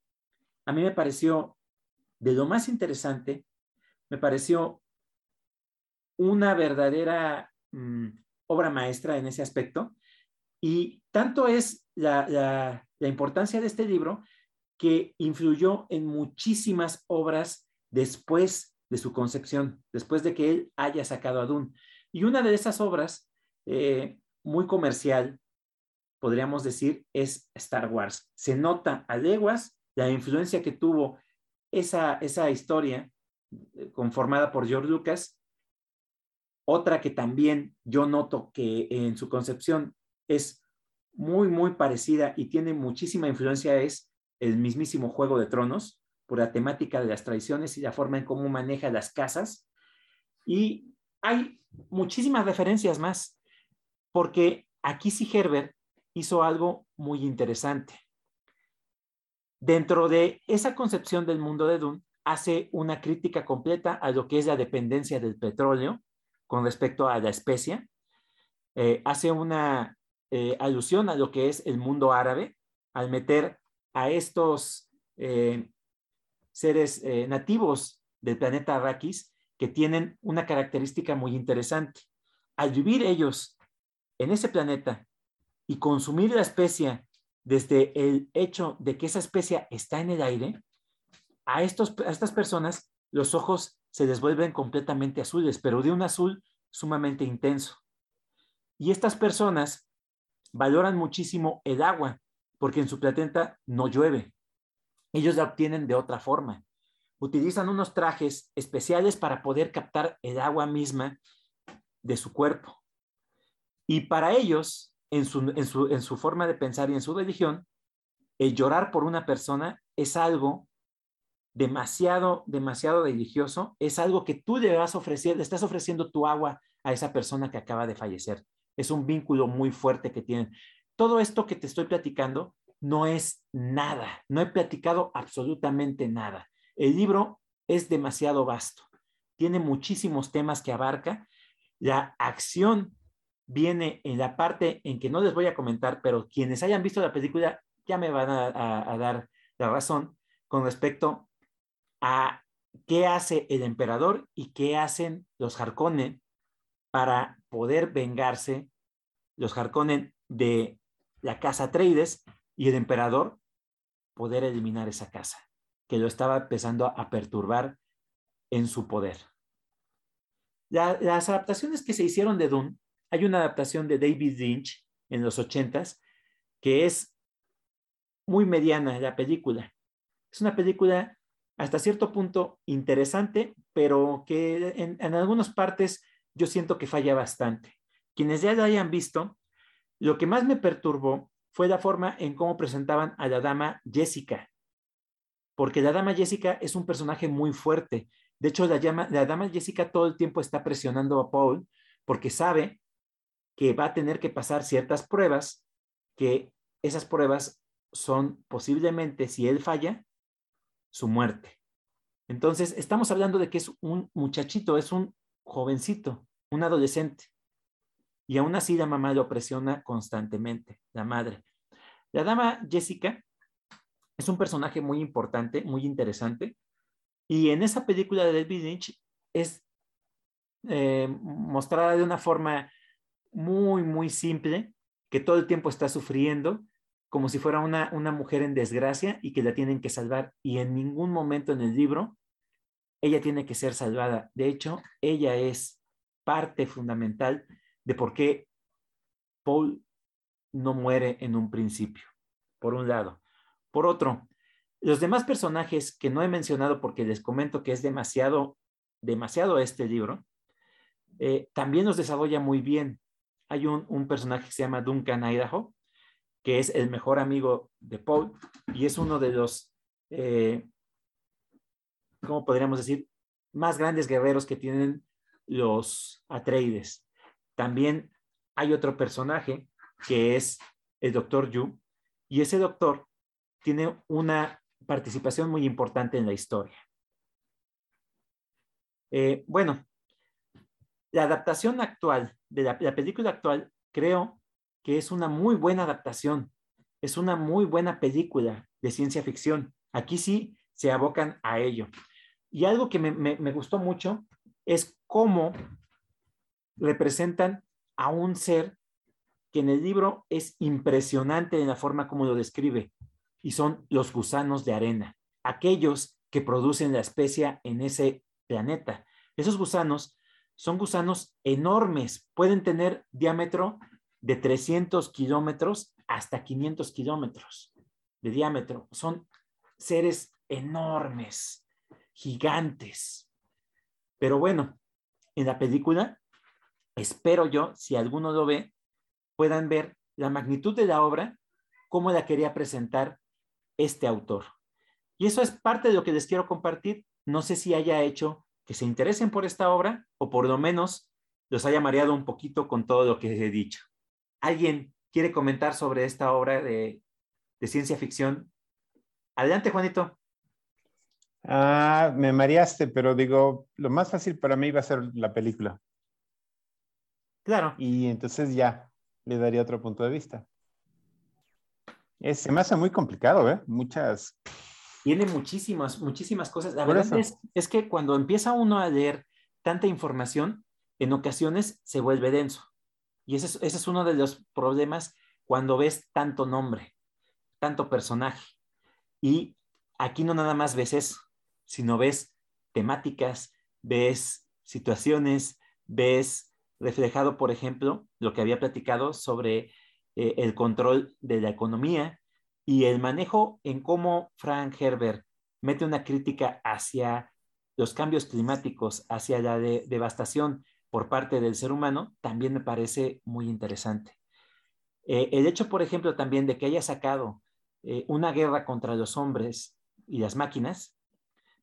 a mí me pareció de lo más interesante, me pareció una verdadera mm, obra maestra en ese aspecto. Y tanto es la, importancia de este libro que influyó en muchísimas obras después de su concepción, después de que él haya sacado a Dune. Y una de esas obras, eh, muy comercial, podríamos decir, es Star Wars. Se nota a leguas la influencia que tuvo esa, esa historia eh, conformada por George Lucas otra que también yo noto que en su concepción es muy, muy parecida y tiene muchísima influencia es el mismísimo Juego de Tronos, por la temática de las traiciones y la forma en cómo maneja las casas. Y hay muchísimas referencias más, porque aquí sí Herbert hizo algo muy interesante. Dentro de esa concepción del mundo de Dune, hace una crítica completa a lo que es la dependencia del petróleo con respecto a la especie. Eh, hace una eh, alusión a lo que es el mundo árabe al meter a estos eh, seres nativos del planeta Arrakis que tienen una característica muy interesante. Al vivir ellos en ese planeta y consumir la especie desde el hecho de que esa especie está en el aire, a, estos, a estas personas los ojos se desvuelven completamente azules, pero de un azul sumamente intenso. Y estas personas valoran muchísimo el agua, porque en su planeta no llueve. Ellos la obtienen de otra forma. Utilizan unos trajes especiales para poder captar el agua misma de su cuerpo. Y para ellos, en su, en su, en su forma de pensar y en su religión, el llorar por una persona es algo demasiado, demasiado religioso, es algo que tú le vas ofrecer, le estás ofreciendo tu agua a esa persona que acaba de fallecer. Es un vínculo muy fuerte que tienen. Todo esto que te estoy platicando no es nada, no he platicado absolutamente nada. El libro es demasiado vasto, tiene muchísimos temas que abarca. La acción viene en la parte en que no les voy a comentar, pero quienes hayan visto la película ya me van a, dar la razón con respecto a qué hace el emperador y qué hacen los Harkonnen para poder vengarse los Harkonnen de la casa Traides y el emperador poder eliminar esa casa que lo estaba empezando a perturbar en su poder. las adaptaciones que se hicieron de Dune, hay una adaptación de David Lynch en los ochentas que es muy mediana la película. Es una película hasta cierto punto interesante, pero que en, algunas partes yo siento que falla bastante. Quienes ya la hayan visto, lo que más me perturbó fue la forma en cómo presentaban a la dama Jessica, porque la dama Jessica es un personaje muy fuerte. De hecho, la, la dama Jessica todo el tiempo está presionando a Paul porque sabe que va a tener que pasar ciertas pruebas, que esas pruebas son posiblemente, si él falla, su muerte. Entonces, estamos hablando de que es un muchachito, es un jovencito, un adolescente. Y aún así la mamá lo presiona constantemente, la madre. La dama Jessica es un personaje muy importante, muy interesante. Y en esa película de David Lynch es eh, mostrada de una forma muy, muy simple, que todo el tiempo está sufriendo, como si fuera una, una mujer en desgracia y que la tienen que salvar. Y en ningún momento en el libro ella tiene que ser salvada. De hecho, ella es parte fundamental de por qué Paul no muere en un principio, por un lado. Por otro, los demás personajes que no he mencionado porque les comento que es demasiado, demasiado este libro, eh, también los desarrolla muy bien. Hay un, personaje que se llama Duncan Idaho, que es el mejor amigo de Paul y es uno de los, eh, ¿cómo podríamos decir? Más grandes guerreros que tienen los Atreides. También hay otro personaje que es el doctor Yu y ese doctor tiene una participación muy importante en la historia. Eh, bueno, la adaptación actual de la, película actual creo que es una muy buena adaptación, es una muy buena película de ciencia ficción. Aquí sí se abocan a ello. Y algo que me, me gustó mucho es cómo representan a un ser que en el libro es impresionante en la forma como lo describe, y son los gusanos de arena, aquellos que producen la especie en ese planeta. Esos gusanos son gusanos enormes, pueden tener diámetro de 300 kilómetros hasta 500 kilómetros de diámetro. Son seres enormes, gigantes. Pero bueno, en la película, espero yo, si alguno lo ve, puedan ver la magnitud de la obra, cómo la quería presentar este autor. Y eso es parte de lo que les quiero compartir. No sé si haya hecho que se interesen por esta obra o por lo menos los haya mareado un poquito con todo lo que he dicho. ¿Alguien quiere comentar sobre esta obra de, ciencia ficción? Adelante, Juanito. Ah, me mareaste, pero digo, lo más fácil para mí va a ser la película. Claro. Y entonces ya le daría otro punto de vista. Es, se me hace muy complicado, ¿eh? Muchas. Tiene muchísimas, muchísimas cosas. La verdad es, que cuando empieza uno a leer tanta información, en ocasiones se vuelve denso. Y ese es, ese es uno de los problemas cuando ves tanto nombre, tanto personaje. Y aquí no nada más ves eso, sino ves temáticas, ves situaciones, ves reflejado, por ejemplo, lo que había platicado sobre eh, el control de la economía y el manejo en cómo Frank Herbert mete una crítica hacia los cambios climáticos, hacia la devastación por parte del ser humano, también me parece muy interesante. Eh, el hecho, por ejemplo, también de que haya sacado eh, una guerra contra los hombres y las máquinas,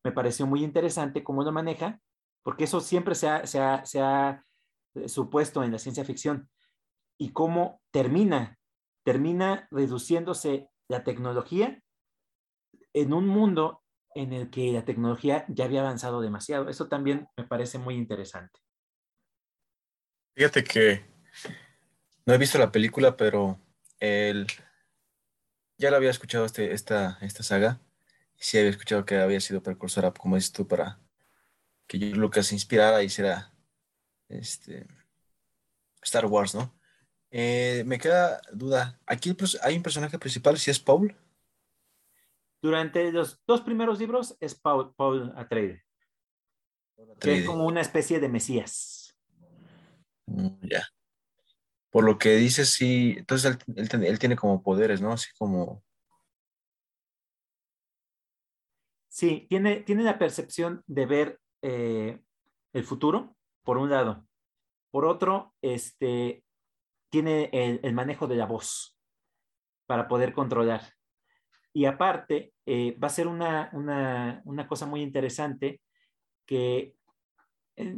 me pareció muy interesante cómo lo maneja, porque eso siempre se ha supuesto en la ciencia ficción, y cómo termina, termina reduciéndose la tecnología en un mundo en el que la tecnología ya había avanzado demasiado. Eso también me parece muy interesante. Fíjate que no he visto la película, pero él ya lo había escuchado este, esta, esta saga. Sí había escuchado que había sido precursora, como dices tú, para que Lucas inspirara y hiciera este, Star Wars, ¿no? Eh, me queda duda. Aquí hay un personaje principal, si es Paul. Durante los dos primeros libros es Paul, Paul Atreides. Que es como una especie de Mesías. Mm, ya. Por lo que dice, sí. Entonces él, tiene como poderes, ¿no? Así como. Sí, tiene, tiene la percepción de ver eh, el futuro, por un lado. Por otro, este, tiene el, manejo de la voz para poder controlar. Y aparte, eh, va a ser una, cosa muy interesante que eh,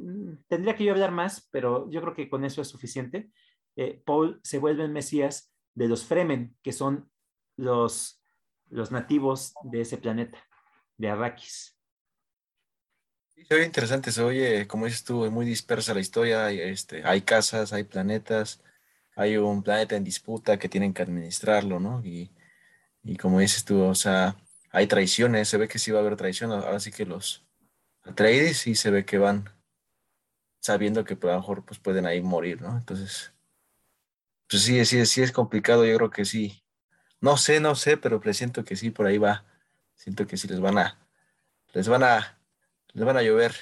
tendría que yo hablar más, pero yo creo que con eso es suficiente. Eh, Paul se vuelve el Mesías de los Fremen, que son los, los nativos de ese planeta, de Arrakis. se oye interesante, se oye, como dices tú, muy dispersa la historia, este, hay casas, hay planetas, hay un planeta en disputa que tienen que administrarlo, ¿no? Y, y como dices tú, o sea, hay traiciones, se ve que sí va a haber traición, ahora sí que los Atreides sí se ve que van sabiendo que pues, a lo mejor pues, pueden ahí morir, ¿no? Entonces, pues sí, sí, sí es complicado, yo creo que sí. No sé, no sé, pero presiento que sí, por ahí va. Siento que sí les van a, les van a, les van a llover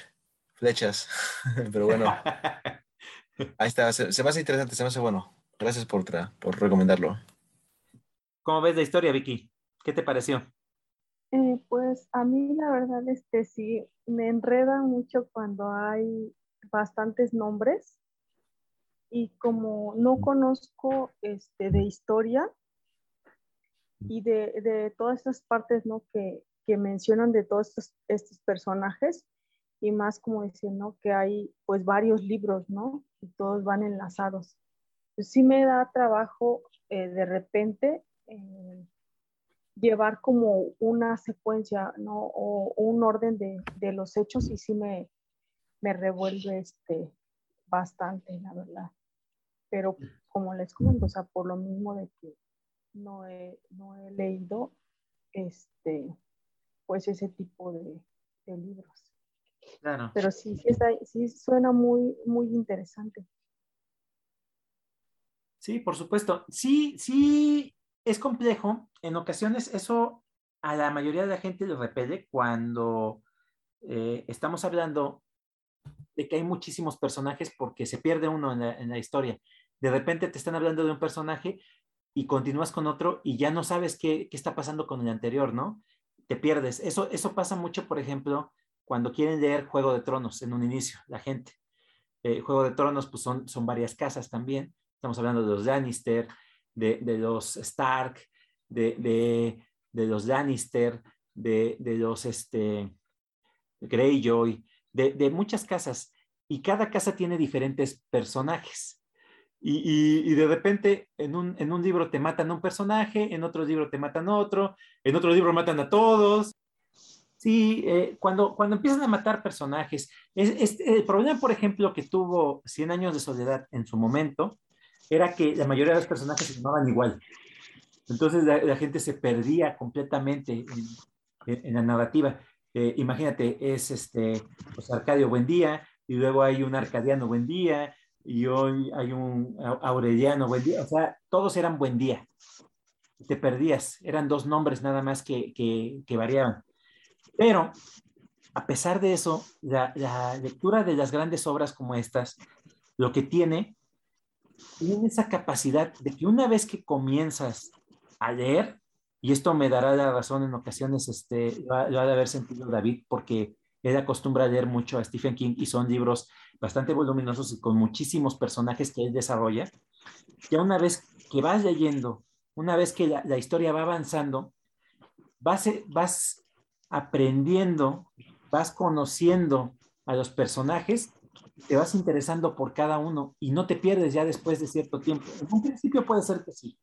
flechas, pero bueno, ahí está, se, me hace interesante, se me hace bueno. Gracias por, por recomendarlo. ¿Cómo ves la historia, Vicky? ¿Qué te pareció? Eh, pues a mí la verdad es que sí, me enreda mucho cuando hay bastantes nombres y como no conozco este, de historia y de, todas estas partes ¿no? que, mencionan de todos estos, estos, personajes y más como dicen ¿no? que hay pues varios libros ¿no? y todos van enlazados. Pues sí me da trabajo eh, de repente eh, llevar como una secuencia ¿no? o, un orden de, de, los hechos y sí me, me revuelve este, bastante, la verdad. Pero como les comento, o sea, por lo mismo de que no he, no he leído este, pues ese tipo de, de libros. Claro. Pero sí, sí, está, sí suena muy, muy interesante. Sí, por supuesto. Sí, sí, es complejo. En ocasiones eso a la mayoría de la gente le repele cuando eh, estamos hablando de que hay muchísimos personajes porque se pierde uno en la, historia. De repente te están hablando de un personaje y continúas con otro y ya no sabes qué, está pasando con el anterior, ¿no? Te pierdes. Eso, eso pasa mucho, por ejemplo, cuando quieren leer Juego de Tronos en un inicio, la gente. Eh, Juego de Tronos, pues son, son varias casas también. Estamos hablando de los Lannister, de, los Stark, de, los Lannister, de, los este, Greyjoy, de, muchas casas y cada casa tiene diferentes personajes. Y, de repente en un, en un, libro te matan a un personaje, en otro libro te matan a otro, en otro libro matan a todos. Sí, eh, cuando, cuando empiezan a matar personajes, es, el problema, por ejemplo, que tuvo Cien años de soledad en su momento, era que la mayoría de los personajes se llamaban igual. Entonces la, gente se perdía completamente en la narrativa. Eh, imagínate, es este, pues Arcadio Buen Día, y luego hay un Arcadiano Buen Día, y hoy hay un Aureliano Buen Día, o sea, todos eran Buen Día. Te perdías, eran dos nombres nada más que, que, variaban. Pero, a pesar de eso, la, lectura de las grandes obras como estas, lo que tiene, tiene esa capacidad de que una vez que comienzas a leer, y esto me dará la razón en ocasiones, este, lo, ha, de haber sentido David, porque él acostumbra a leer mucho a Stephen King y son libros bastante voluminosos y con muchísimos personajes que él desarrolla. Ya una vez que vas leyendo, una vez que la, historia va avanzando, vas, vas aprendiendo, vas conociendo a los personajes, te vas interesando por cada uno y no te pierdes ya después de cierto tiempo. En un principio puede ser que sí,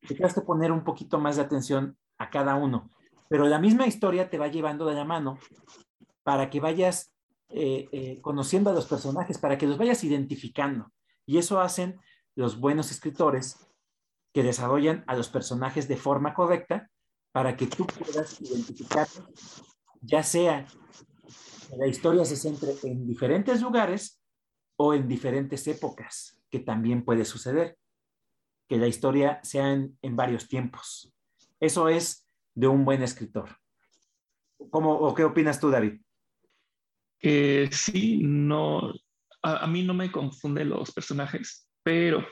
te tienes que poner un poquito más de atención a cada uno. Pero la misma historia te va llevando de la mano para que vayas eh, eh, conociendo a los personajes, para que los vayas identificando. Y eso hacen los buenos escritores que desarrollan a los personajes de forma correcta para que tú puedas identificarlos, ya sea la historia se centre en diferentes lugares o en diferentes épocas, que también puede suceder que la historia sea en, varios tiempos. Eso es de un buen escritor. ¿Cómo, o qué opinas tú, David? Eh, sí, no, a, mí no me confunde los personajes, pero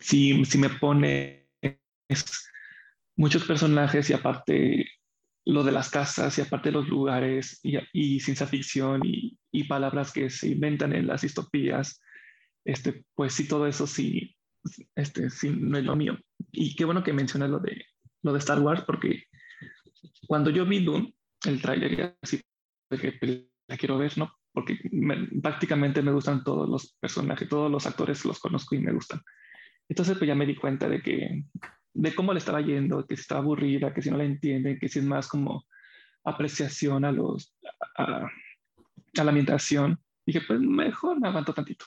si, si me pone muchos personajes y aparte lo de las casas y aparte los lugares y, ciencia ficción y, palabras que se inventan en las distopías, este, pues sí, todo eso sí, este, sí, no es lo mío. Y qué bueno que mencionas lo de, lo de Star Wars, porque cuando yo vi Dune, el trailer, así, que la quiero ver, ¿no? Porque prácticamente me gustan todos los personajes, todos los actores los conozco y me gustan. Entonces, pues ya me di cuenta de que de cómo le estaba yendo, que si estaba aburrida, que si no la entiende, que si es más como apreciación a los a, la ambientación. Dije, pues mejor me aguanto tantito.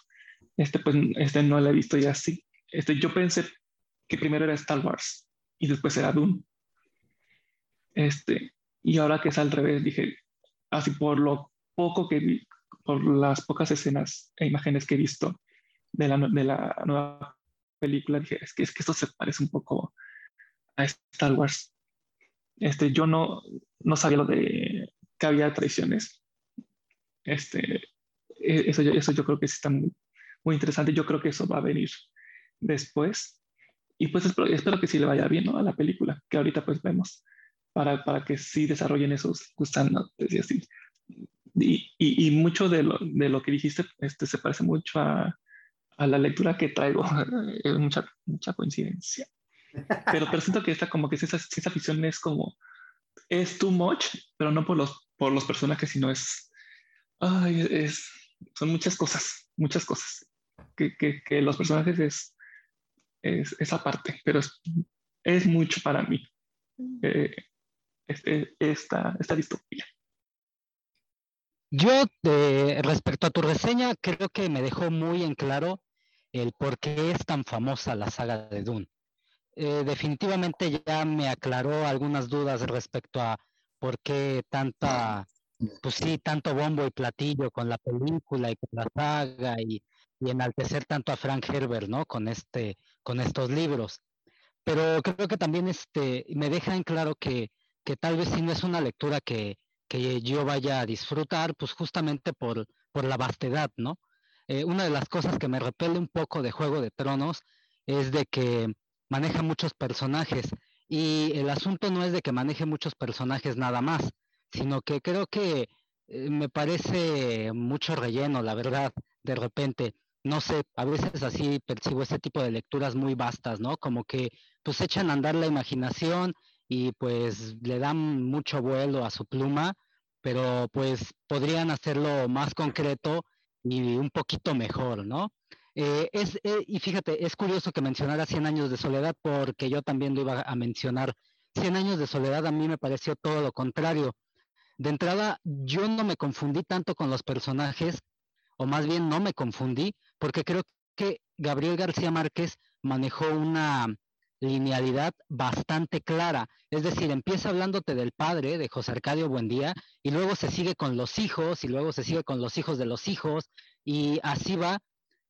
Este, pues, este no la he visto ya así. Este, yo pensé que primero era Star Wars y después era Doom. Este, y ahora que es al revés, dije, así por lo poco que vi, por las pocas escenas e imágenes que he visto de la, de la nueva película, dije, es que, es que esto se parece un poco a Star Wars. Este, yo no, no sabía lo de que había traiciones. Este, e, eso, eso yo creo que sí está muy, muy interesante. Yo creo que eso va a venir después. Y pues espero, que sí le vaya bien ¿no? a la película, que ahorita pues vemos, para, para que sí desarrollen esos gusanos y así. Y, y, y, mucho de lo, de lo que dijiste este, se parece mucho a, a la lectura que traigo. es mucha, mucha coincidencia. Pero, siento que esta como que esa, esa ficción es como, es too much, pero no por los, por los personajes, sino es, ay, es, son muchas cosas, muchas cosas. Que, que, que los personajes es, es esa parte, pero es, es mucho para mí. Eh, esta, esta distopía. Yo, eh, respecto a tu reseña, creo que me dejó muy en claro el por qué es tan famosa la saga de Dune. Eh, definitivamente ya me aclaró algunas dudas respecto a por qué tanta, pues sí, tanto bombo y platillo con la película y con la saga y, enaltecer tanto a Frank Herbert, ¿no? Con este, con estos libros. Pero creo que también este, me deja claro que, que tal vez si no es una lectura que, que yo vaya a disfrutar, pues justamente por, por la vastedad, ¿no? Eh, una de las cosas que me repele un poco de Juego de Tronos es de que maneja muchos personajes y el asunto no es de que maneje muchos personajes nada más, sino que creo que eh, me parece mucho relleno, la verdad, de repente. No sé, a veces así percibo este tipo de lecturas muy vastas, ¿no? Como que pues echan a andar la imaginación y pues le dan mucho vuelo a su pluma, pero pues podrían hacerlo más concreto y un poquito mejor, ¿no? Eh, es, eh, y fíjate, es curioso que mencionara 100 años de soledad porque yo también lo iba a mencionar. 100 años de soledad a mí me pareció todo lo contrario. De entrada, yo no me confundí tanto con los personajes, o más bien no me confundí, porque creo que Gabriel García Márquez manejó una linealidad bastante clara. Es decir, empieza hablándote del padre, de José Arcadio Buendía, y luego se sigue con los hijos, y luego se sigue con los hijos de los hijos, y así va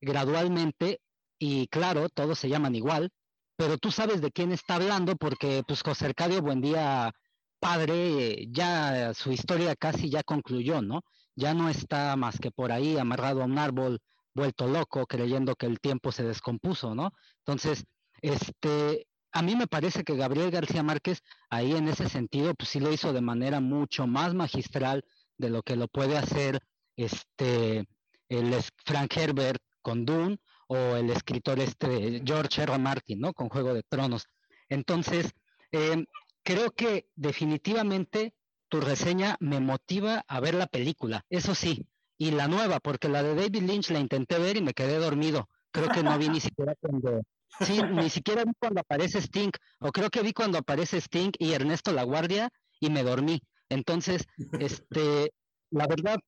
gradualmente, y claro, todos se llaman igual, pero tú sabes de quién está hablando porque pues José Arcadio Buendía, padre, ya su historia casi ya concluyó, ¿no? Ya no está más que por ahí amarrado a un árbol, vuelto loco, creyendo que el tiempo se descompuso, ¿no? Entonces, este, a mí me parece que Gabriel García Márquez ahí en ese sentido, pues sí lo hizo de manera mucho más magistral de lo que lo puede hacer este el Frank Herbert con Dune o el escritor este George R. Martin, ¿no? Con Juego de Tronos. Entonces, em, creo que definitivamente tu reseña me motiva a ver la película, eso sí, y la nueva, porque la de David Lynch la intenté ver y me quedé dormido. Creo que no vi ni siquiera cuando, Sí, ni siquiera vi cuando aparece Sting, o creo que vi cuando aparece Sting y Ernesto La Guardia y me dormí. Entonces, este, la verdad,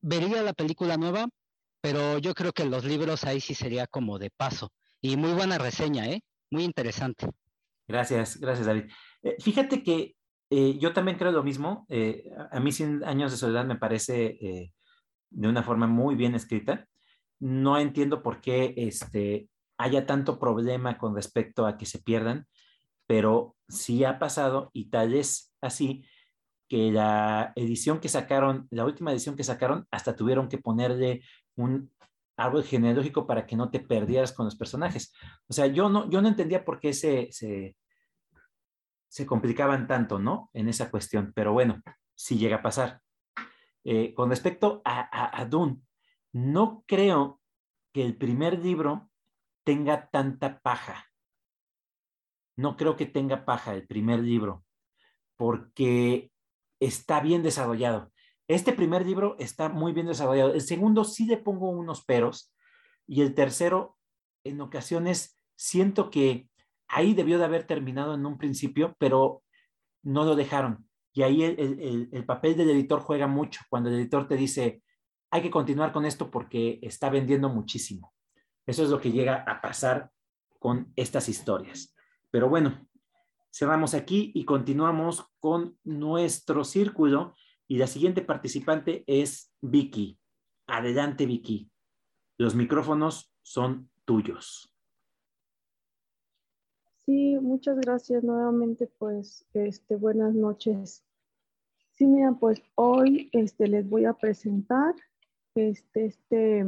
vería la película nueva, pero yo creo que los libros ahí sí sería como de paso. Y muy buena reseña, ¿eh? Muy interesante. Gracias, gracias David. Eh, fíjate que eh, yo también creo lo mismo. Eh, a mí 100 años de soledad me parece de una forma muy bien escrita. No entiendo por qué este, haya tanto problema con respecto a que se pierdan, pero sí ha pasado y tal es así que la edición que sacaron, la última edición que sacaron, hasta tuvieron que ponerle un árbol genealógico para que no te perdieras con los personajes. O sea, yo no, yo no entendía por qué se, se, complicaban tanto, ¿no? En esa cuestión, pero bueno, sí llega a pasar. Eh, con respecto a, a, a no creo que el primer libro tenga tanta paja. No creo que tenga paja el primer libro, porque está bien desarrollado. Este primer libro está muy bien desarrollado. El segundo sí le pongo unos peros y el tercero, en ocasiones, siento que ahí debió de haber terminado en un principio, pero no lo dejaron. Y ahí el, el, papel del editor juega mucho, cuando el editor te dice, hay que continuar con esto porque está vendiendo muchísimo. Eso es lo que llega a pasar con estas historias. Pero bueno, cerramos aquí y continuamos con nuestro círculo. Y la siguiente participante es Vicky. Adelante, Vicky. Los micrófonos son tuyos. Sí, muchas gracias nuevamente, pues, este, buenas noches. Sí, mira, pues hoy este, les voy a presentar este, este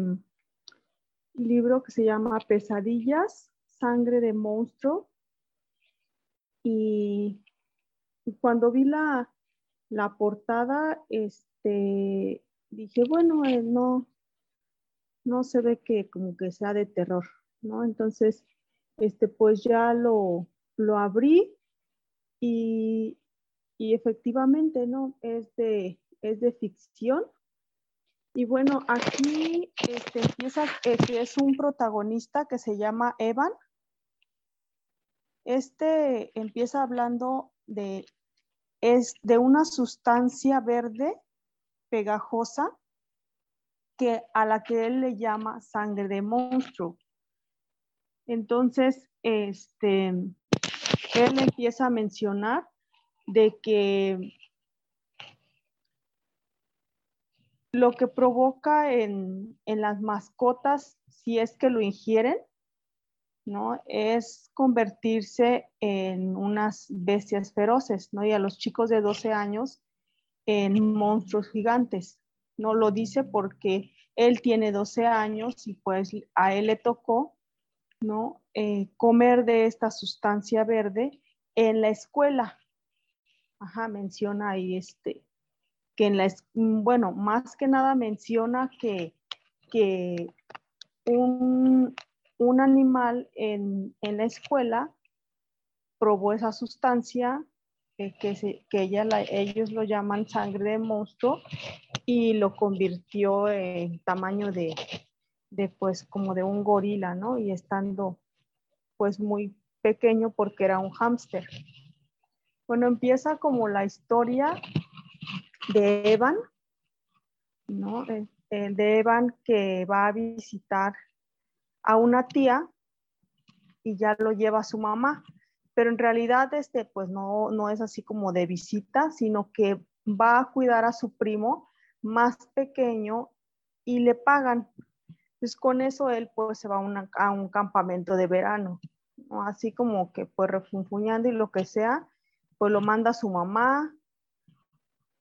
libro que se llama Pesadillas, Sangre de Monstruo. Y cuando vi la, la portada, este, dije, bueno, eh, no, no se ve que como que sea de terror, ¿no? Entonces, este, pues ya lo, lo abrí y, y, efectivamente, ¿no? Es de, es de ficción. Y bueno, aquí este, empieza, este es un protagonista que se llama Evan. Este empieza hablando de, es de una sustancia verde pegajosa que, a la que él le llama sangre de monstruo. Entonces, este, él empieza a mencionar de que lo que provoca en, las mascotas, si es que lo ingieren, ¿no? Es convertirse en unas bestias feroces, ¿no? Y a los chicos de 12 años en monstruos gigantes. No lo dice porque él tiene 12 años y pues a él le tocó ¿no? Eh, comer de esta sustancia verde en la escuela. Ajá, menciona ahí este, que en la, bueno, más que nada menciona que, que un, animal en, la escuela probó esa sustancia eh, que, se, que ellos lo llaman sangre de monstruo y lo convirtió en tamaño de, de pues como de un gorila, ¿no? Y estando pues muy pequeño porque era un hámster. Bueno, empieza como la historia de Evan, ¿no? Eh, de Evan que va a visitar a una tía y ya lo lleva a su mamá. Pero en realidad este pues no, no es así como de visita, sino que va a cuidar a su primo más pequeño y le pagan pues con eso él pues se va a, un campamento de verano, así como que pues refunfuñando y lo que sea, pues lo manda su mamá,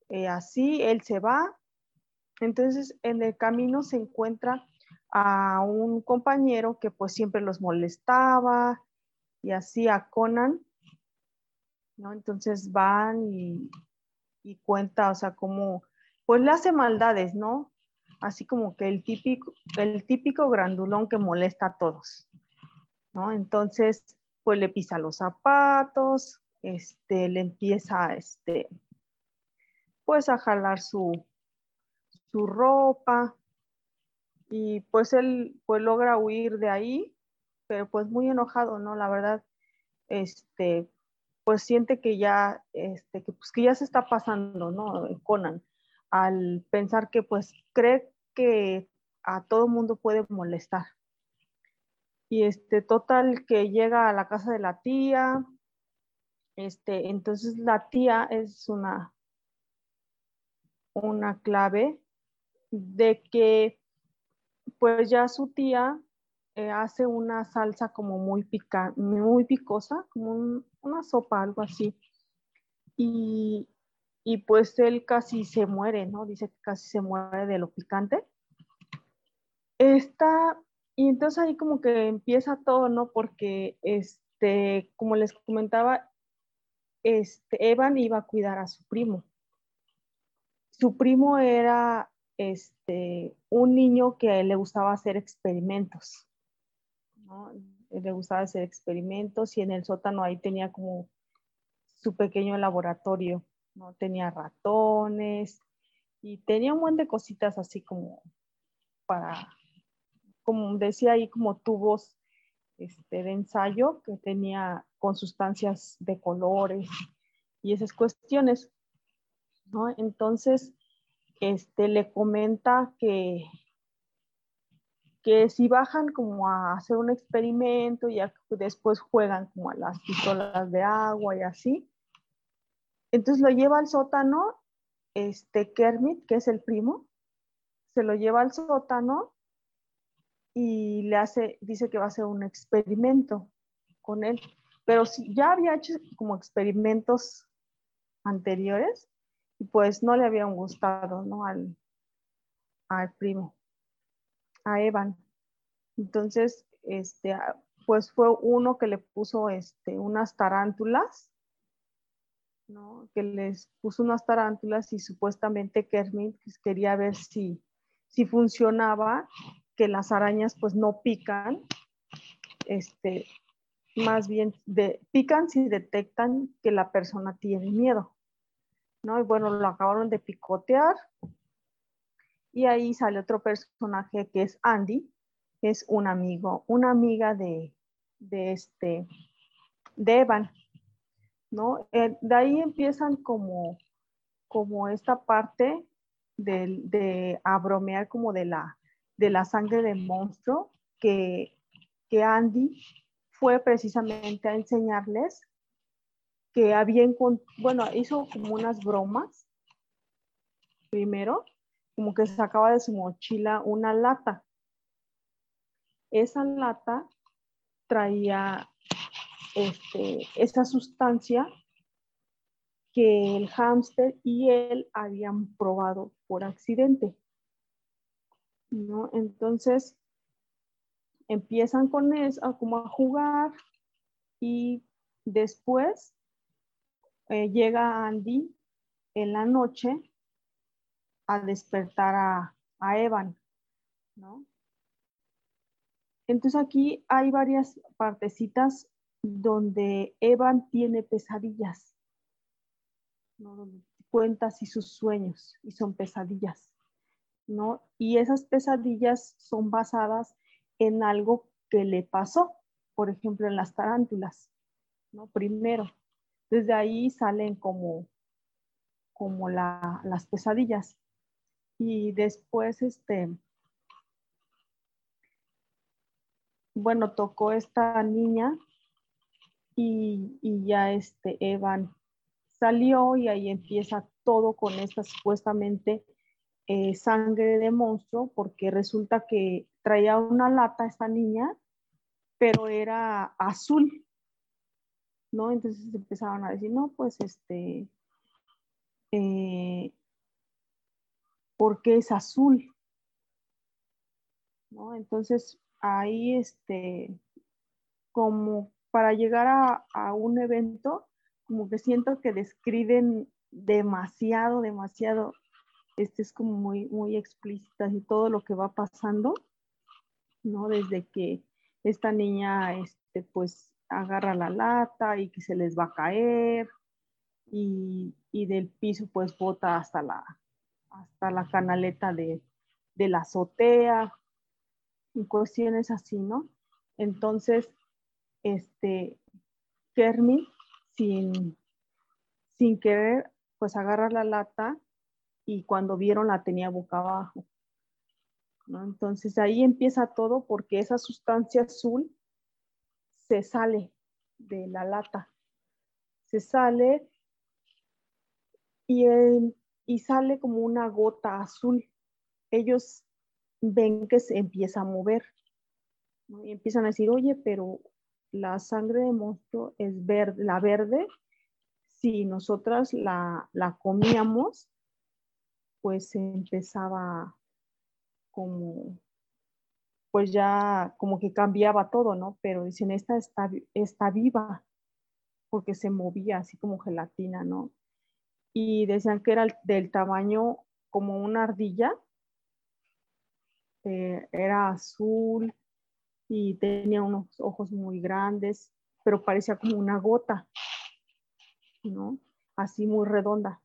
eh, así él se va. Entonces en el camino se encuentra a un compañero que pues siempre los molestaba y así a Conan, ¿no? Entonces van y, y cuenta, o sea, como, pues le hace maldades, ¿no? así como que el típico, el típico grandulón que molesta a todos, ¿no? Entonces, pues le pisa los zapatos, este, le empieza, este, pues a jalar su, su ropa y pues él pues logra huir de ahí, pero pues muy enojado, ¿no? La verdad, este, pues siente que ya, este, que, pues que ya se está pasando, ¿no? Conan al pensar que pues cree que a todo mundo puede molestar. Y este total que llega a la casa de la tía, este, entonces la tía es una, una clave de que pues ya su tía eh, hace una salsa como muy pica, muy picosa, como una sopa, algo así. Y, y pues él casi se muere, ¿no? Dice que casi se muere de lo picante. Está, y entonces ahí como que empieza todo, ¿no? Porque, este, como les comentaba, este, Evan iba a cuidar a su primo. Su primo era, este, un niño que le gustaba hacer experimentos. Le gustaba hacer experimentos y en el sótano ahí tenía como su pequeño laboratorio ¿no? Tenía ratones y tenía un montón de cositas así como para, como decía ahí, como tubos este, de ensayo que tenía con sustancias de colores y esas cuestiones. Entonces, este, le comenta que, que si bajan como a hacer un experimento y después juegan como a las pistolas de agua y así, entonces lo lleva al sótano, este Kermit, que es el primo, se lo lleva al sótano y le hace, dice que va a hacer un experimento con él. Pero si ya había hecho como experimentos anteriores, pues no le habían gustado, ¿no? Al, al primo, a Evan. Entonces, este, pues fue uno que le puso este, unas tarántulas, ¿no? Que les puso unas tarántulas y supuestamente Kermit pues, quería ver si, si funcionaba, que las arañas pues no pican, este, más bien de, pican si detectan que la persona tiene miedo. ¿No? Y bueno, lo acabaron de picotear. Y ahí sale otro personaje que es Andy, que es un amigo, una amiga de, de este, de Evan, ¿no? Eh, de ahí empiezan como, como esta parte de, de a bromear como de la, de la sangre del monstruo, que, que Andy fue precisamente a enseñarles que había bueno, hizo como unas bromas primero, como que sacaba de su mochila una lata. Esa lata traía este, esa sustancia que el hámster y él habían probado por accidente. ¿no? Entonces empiezan con eso, como a jugar y después eh, llega Andy en la noche a despertar a, Evan, ¿no? Entonces aquí hay varias partecitas donde Evan tiene pesadillas, ¿no? Cuenta así sus sueños y son pesadillas, ¿no? Y esas pesadillas son basadas en algo que le pasó, por ejemplo, en las tarántulas, ¿no? Primero, desde ahí salen como, como las pesadillas. Y después, este, bueno, tocó esta niña y, ya este Evan salió y ahí empieza todo con esta supuestamente eh, sangre de monstruo, porque resulta que traía una lata esta niña, pero era azul. ¿No? Entonces empezaban a decir, no, pues este, eh, ¿por qué es azul? ¿No? Entonces ahí, este, como para llegar a, a un evento, como que siento que describen demasiado, demasiado, este es como muy, muy explícita y todo lo que va pasando, ¿no? Desde que esta niña, este, pues agarra la lata y que se les va a caer y, del piso pues bota hasta la, hasta la canaleta de, la azotea y cuestiones así, ¿no? Entonces, este, Kermit, sin, sin querer, pues agarra la lata y cuando vieron la tenía boca abajo. ¿no? Entonces ahí empieza todo porque esa sustancia azul se sale de la lata. Se sale y, y sale como una gota azul. Ellos ven que se empieza a mover y empiezan a decir, oye, pero la sangre de monstruo es verde, la verde, si nosotras la, la comíamos, pues empezaba como pues ya como que cambiaba todo, ¿no? Pero dicen, esta está, está viva, porque se movía así como gelatina, ¿no? Y decían que era del tamaño como una ardilla, eh, era azul y tenía unos ojos muy grandes, pero parecía como una gota, ¿no? Así muy redonda.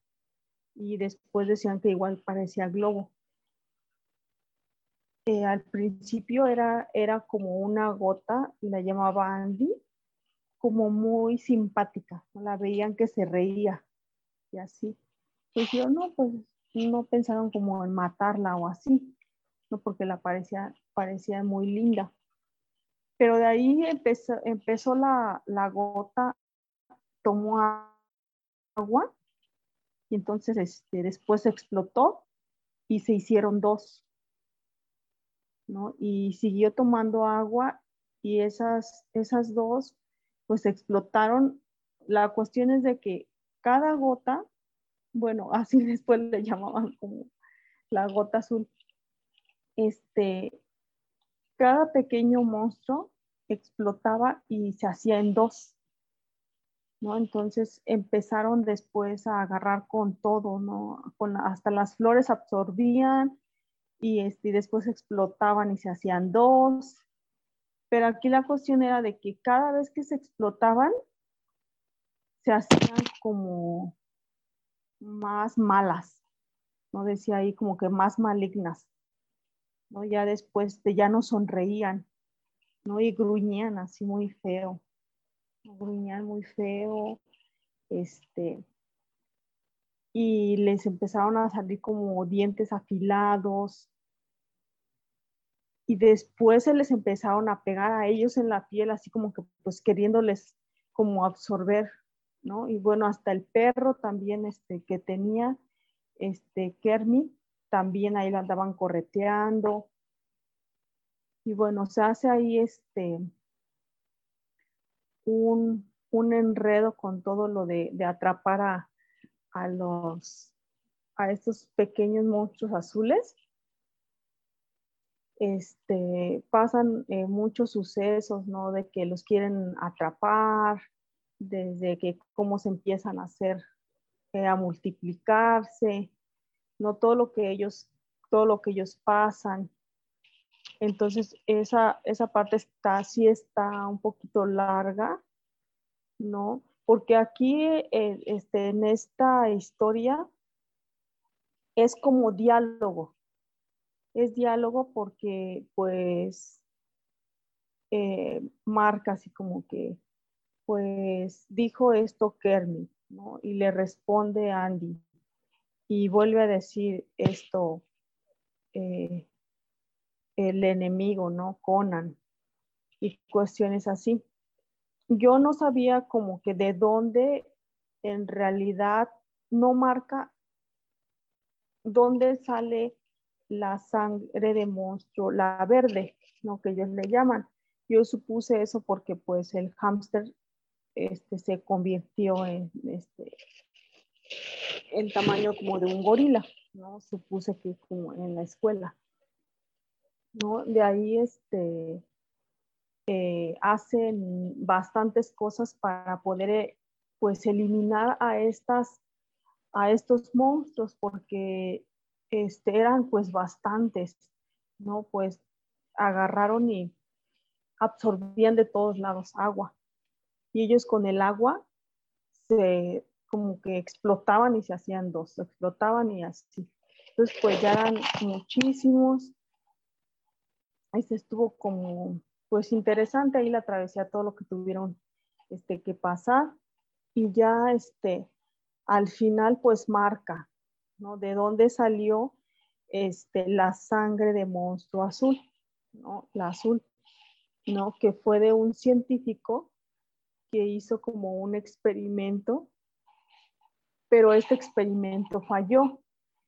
Y después decían que igual parecía globo. Eh, al principio era, era como una gota, la llamaba Andy, como muy simpática, la veían que se reía y así. Pues yo no, pues no pensaron como en matarla o así, no porque la parecía, parecía muy linda. Pero de ahí empezó, empezó la, la gota, tomó agua y entonces este, después explotó y se hicieron dos. ¿No? Y siguió tomando agua y esas, esas dos pues explotaron. La cuestión es de que cada gota, bueno, así después le llamaban como la gota azul, este, cada pequeño monstruo explotaba y se hacía en dos. ¿no? Entonces empezaron después a agarrar con todo, ¿no? Con, hasta las flores absorbían y, este, después explotaban y se hacían dos. Pero aquí la cuestión era de que cada vez que se explotaban, se hacían como más malas, ¿no? Decía ahí como que más malignas, ¿no? Ya después de ya no sonreían, ¿no? Y gruñían así muy feo, gruñían muy feo, este, y les empezaron a salir como dientes afilados, y después se les empezaron a pegar a ellos en la piel, así como que pues queriéndoles como absorber, ¿no? Y bueno, hasta el perro también este, que tenía, este, Kermit, también ahí la andaban correteando. Y bueno, se hace ahí este, un, un enredo con todo lo de, de atrapar a, a los, a estos pequeños monstruos azules este, pasan eh, muchos sucesos, ¿no? De que los quieren atrapar, desde que cómo se empiezan a hacer, eh, a multiplicarse, ¿no? Todo lo que ellos, todo lo que ellos pasan. Entonces, esa, esa parte está, sí está un poquito larga, ¿no? Porque aquí, eh, este, en esta historia, es como diálogo, es diálogo porque pues eh, marca así como que pues dijo esto Kermit, ¿no? Y le responde Andy y vuelve a decir esto eh, el enemigo, ¿no? Conan y cuestiones así. Yo no sabía como que de dónde en realidad no marca dónde sale la sangre de monstruo, la verde, ¿no? Que ellos le llaman. Yo supuse eso porque pues el hámster este, se convirtió en este en tamaño como de un gorila, ¿no? Supuse que como en la escuela. ¿no? De ahí este, eh, hacen bastantes cosas para poder eh, pues eliminar a estas a estos monstruos porque este, eran pues bastantes, ¿no? Pues agarraron y absorbían de todos lados agua. Y ellos con el agua se como que explotaban y se hacían dos, explotaban y así. Entonces pues ya eran muchísimos. Ahí estuvo como pues interesante ahí la travesía, todo lo que tuvieron este, que pasar. Y ya este, al final pues marca, ¿no? ¿De dónde salió este, la sangre de monstruo azul? ¿no? La azul, ¿no? Que fue de un científico que hizo como un experimento, pero este experimento falló.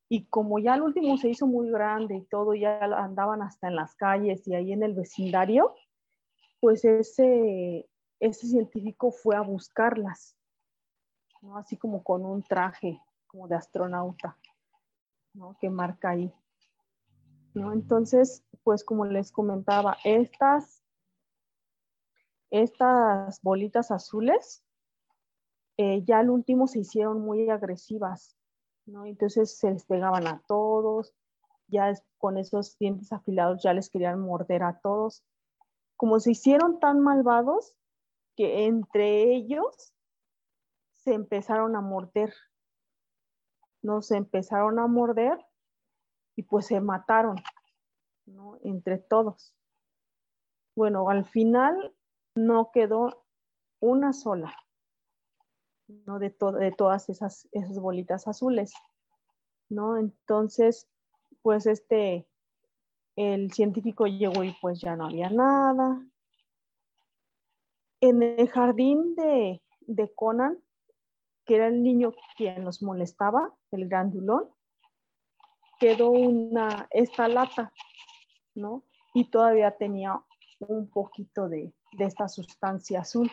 Y como ya el último se hizo muy grande y todo, ya andaban hasta en las calles y ahí en el vecindario, pues ese, ese científico fue a buscarlas, ¿no? así como con un traje como de astronauta, ¿no? Que marca ahí. ¿no? Entonces, pues como les comentaba, estas, estas bolitas azules, eh, ya al último se hicieron muy agresivas, ¿no? Entonces se les pegaban a todos, ya con esos dientes afilados ya les querían morder a todos. Como se hicieron tan malvados que entre ellos se empezaron a morder, nos empezaron a morder y pues se mataron, Entre todos. Bueno, al final no quedó una sola, ¿no? De, de todas esas, esas bolitas azules, ¿no? Entonces, pues este, el científico llegó y pues ya no había nada. En el jardín de, de Conan, que era el niño quien los molestaba, el grandulón, quedó una, esta lata, ¿no? Y todavía tenía un poquito de, de esta sustancia azul.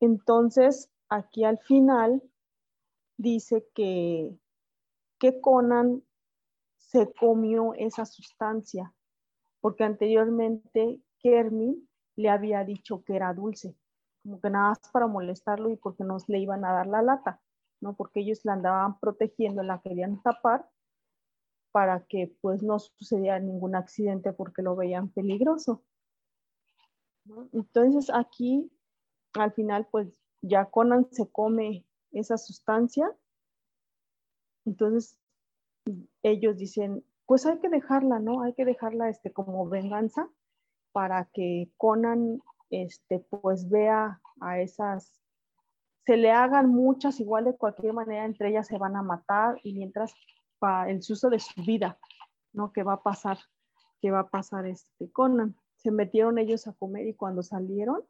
Entonces, aquí al final dice que, que Conan se comió esa sustancia, porque anteriormente Kermin le había dicho que era dulce, como que nada más para molestarlo y porque no le iban a dar la lata, ¿no? Porque ellos la andaban protegiendo, la querían tapar para que pues no sucediera ningún accidente porque lo veían peligroso. Entonces aquí al final pues ya Conan se come esa sustancia, entonces ellos dicen, pues hay que dejarla, ¿no? Hay que dejarla este, como venganza para que Conan este, pues vea a esas, se le hagan muchas igual de cualquier manera, entre ellas se van a matar y mientras para el susto de su vida, ¿no? Que va a pasar, que va a pasar este Conan. Se metieron ellos a comer y cuando salieron,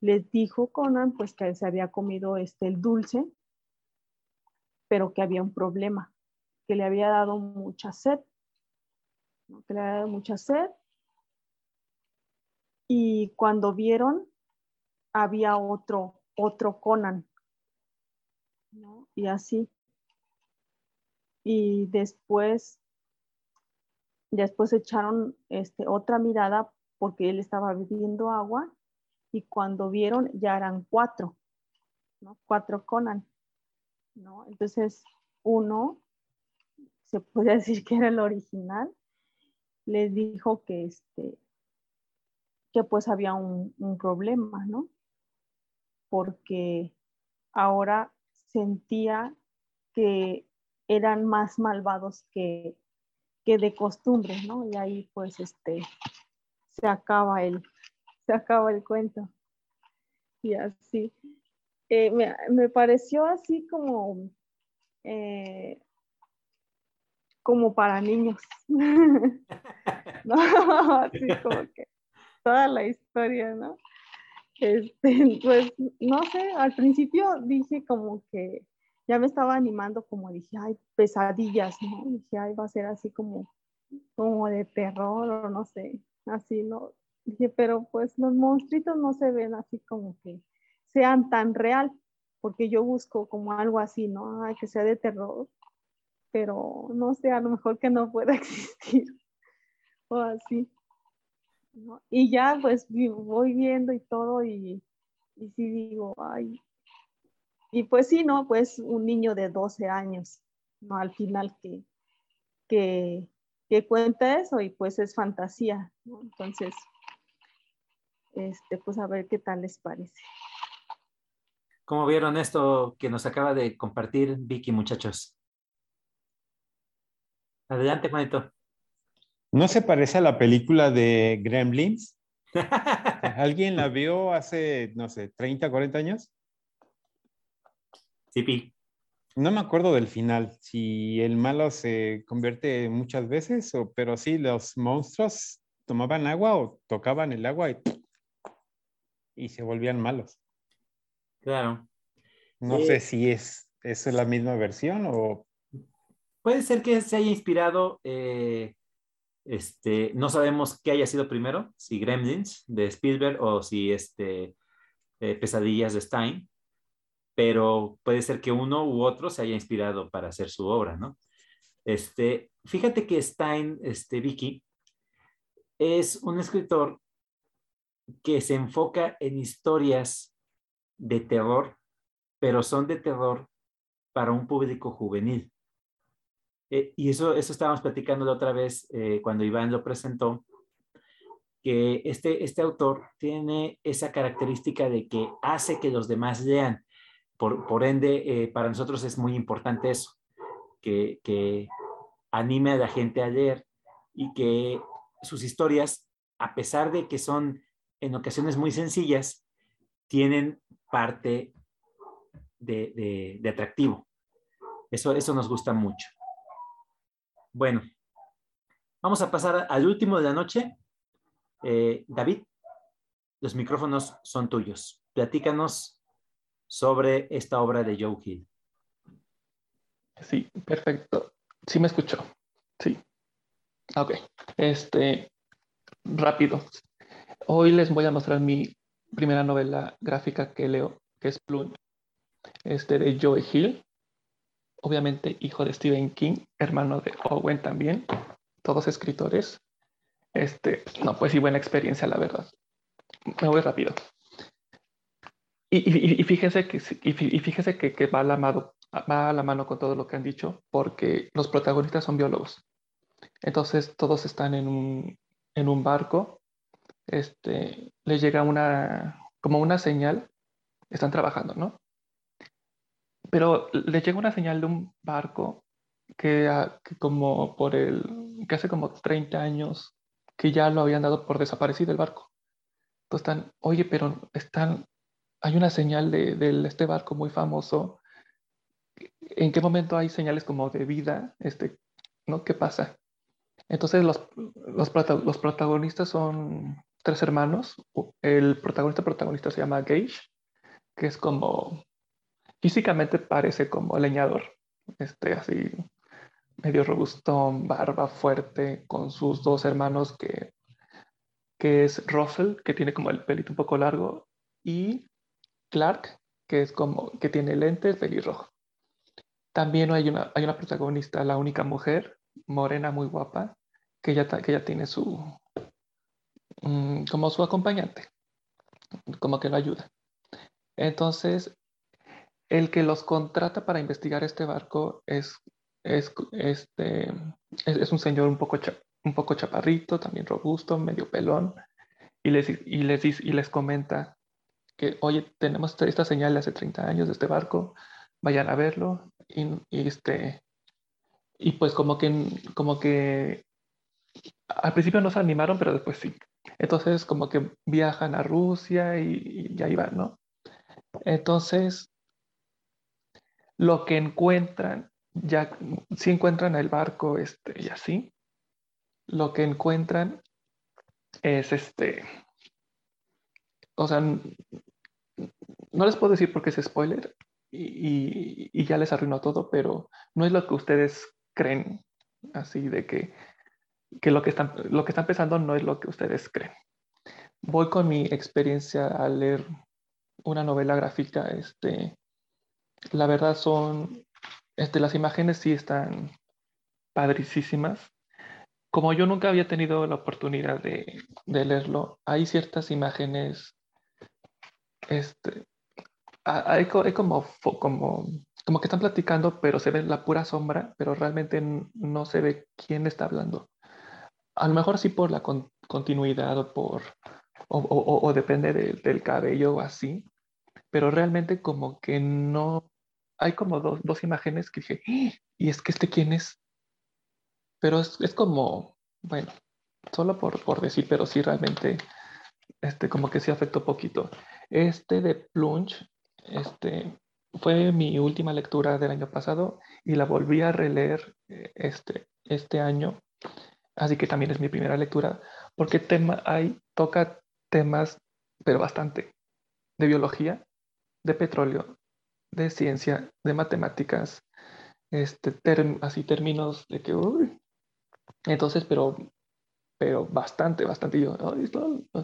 les dijo Conan pues que se había comido este el dulce, pero que había un problema, que le había dado mucha sed, que le había dado mucha sed. Y cuando vieron, había otro, otro Conan, Y así. Y después, después echaron este, otra mirada porque él estaba bebiendo agua y cuando vieron ya eran cuatro, ¿no? Cuatro Conan, ¿no? Entonces, uno, se puede decir que era el original, les dijo que este, que pues había un, problema, ¿no? Porque ahora sentía que eran más malvados que, que de costumbre, ¿no? Y ahí pues este, se acaba el, se acaba el cuento. Y así. Eh, me, pareció así como, eh, como para niños. Así como que toda la historia, ¿no? Este, pues, no sé, al principio dije como que ya me estaba animando, como dije, ay, pesadillas, ¿no? Dije, ay, va a ser así como, como de terror o no sé, así, ¿no? Dije, pero pues los monstruitos no se ven así como que sean tan real, porque yo busco como algo así, ¿no? Ay, que sea de terror, pero no sé, a lo mejor que no pueda existir o así. Y ya pues voy viendo y todo y, y sí digo, ay. Y pues sí, ¿no? Pues un niño de 12 años, ¿no? Al final que, que, que cuenta eso y pues es fantasía. Entonces, este, pues a ver qué tal les parece. ¿Cómo vieron esto que nos acaba de compartir Vicky, muchachos? Adelante, Juanito. ¿No se parece a la película de Gremlins? ¿Alguien la vio hace, no sé, 30, 40 años? Sí, Pi. No me acuerdo del final, si el malo se convierte muchas veces, o, pero sí, los monstruos tomaban agua o tocaban el agua y y se volvían malos. Claro. No sé si es, es la misma versión o... Puede ser que se haya inspirado, eh, este, no sabemos qué haya sido primero, si Gremlins de Spielberg o si este, eh, Pesadillas de Stein, pero puede ser que uno u otro se haya inspirado para hacer su obra, ¿no? Este, fíjate que Stein, este, Vicky, es un escritor que se enfoca en historias de terror, pero son de terror para un público juvenil. Eh, y eso, eso estábamos platicando la otra vez eh, cuando Iván lo presentó, que este, este autor tiene esa característica de que hace que los demás lean. Por, por ende, eh, para nosotros es muy importante eso, que, que anime a la gente a leer y que sus historias, a pesar de que son en ocasiones muy sencillas, tienen parte de, atractivo. Eso, eso nos gusta mucho. Bueno, vamos a pasar al último de la noche. Eh, David, los micrófonos son tuyos. Platícanos sobre esta obra de Joe Hill. Sí, perfecto. Sí me escuchó. Sí. Ok. Este, rápido. Hoy les voy a mostrar mi primera novela gráfica que leo, que es Plunge, este de Joe Hill. Obviamente hijo de Stephen King, hermano de Owen también, todos escritores. Este, no, pues sí, buena experiencia, la verdad. Me voy rápido. Y, fíjense que, y fíjese que, va, a la mano, va a la mano con todo lo que han dicho, porque los protagonistas son biólogos. Entonces todos están en un, en un barco, este, les llega una, como una señal, están trabajando, ¿no? Pero les llega una señal de un barco que, ah, como por el, hace como 30 años que ya lo habían dado por desaparecido el barco. Entonces están, oye, pero están hay una señal de, este barco muy famoso. ¿En qué momento hay señales como de vida? Este, ¿no? ¿Qué pasa? Entonces los, los, protagonistas son tres hermanos. El protagonista protagonista se llama Gage, que es como, físicamente parece como leñador, este, así medio robusto, barba fuerte, con sus dos hermanos que, que es Russell, que tiene como el pelito un poco largo, y Clark, que es como que tiene lentes pelirrojo. También hay una, hay una protagonista, la única mujer, morena, muy guapa, que ya, que ya tiene su, mm, como su acompañante, como que lo ayuda. Entonces, el que los contrata para investigar este barco es, es, este, es, un señor un poco, un poco chaparrito, también robusto, medio pelón, y les, y les, y les comenta que, oye, tenemos esta señal de hace 30 años de este barco, vayan a verlo. Y, este, y pues como que, como que al principio no se animaron, pero después sí. Entonces como que viajan a Rusia y, ya iban, ¿no? Entonces, lo que encuentran, ya si encuentran el barco este, y así, lo que encuentran es este, o sea, no les puedo decir porque es spoiler y, ya les arruinó todo, pero no es lo que ustedes creen, así de que, lo, que están, lo que están pensando no es lo que ustedes creen. Voy con mi experiencia a leer una novela gráfica, este, la verdad son, este, las imágenes sí están padricísimas. Como yo nunca había tenido la oportunidad de, de leerlo, hay ciertas imágenes este, hay, como, como, como que están platicando, pero se ve la pura sombra, pero realmente no se ve quién está hablando. A lo mejor sí por la continuidad o por, o, depende del cabello o así, pero realmente como que no, hay como dos, dos imágenes que dije, ¡Ah! y es que este quién es, pero es, es como, bueno, solo por, por decir, pero sí realmente, este, como que sí afectó poquito. Este de Plunge este, fue mi última lectura del año pasado y la volví a releer eh, este, este año. Así que también es mi primera lectura porque tema, hay, toca temas, pero bastante, de biología, de petróleo, de ciencia, de matemáticas, este, así términos de que, uy. entonces, pero, pero bastante, bastante, yo,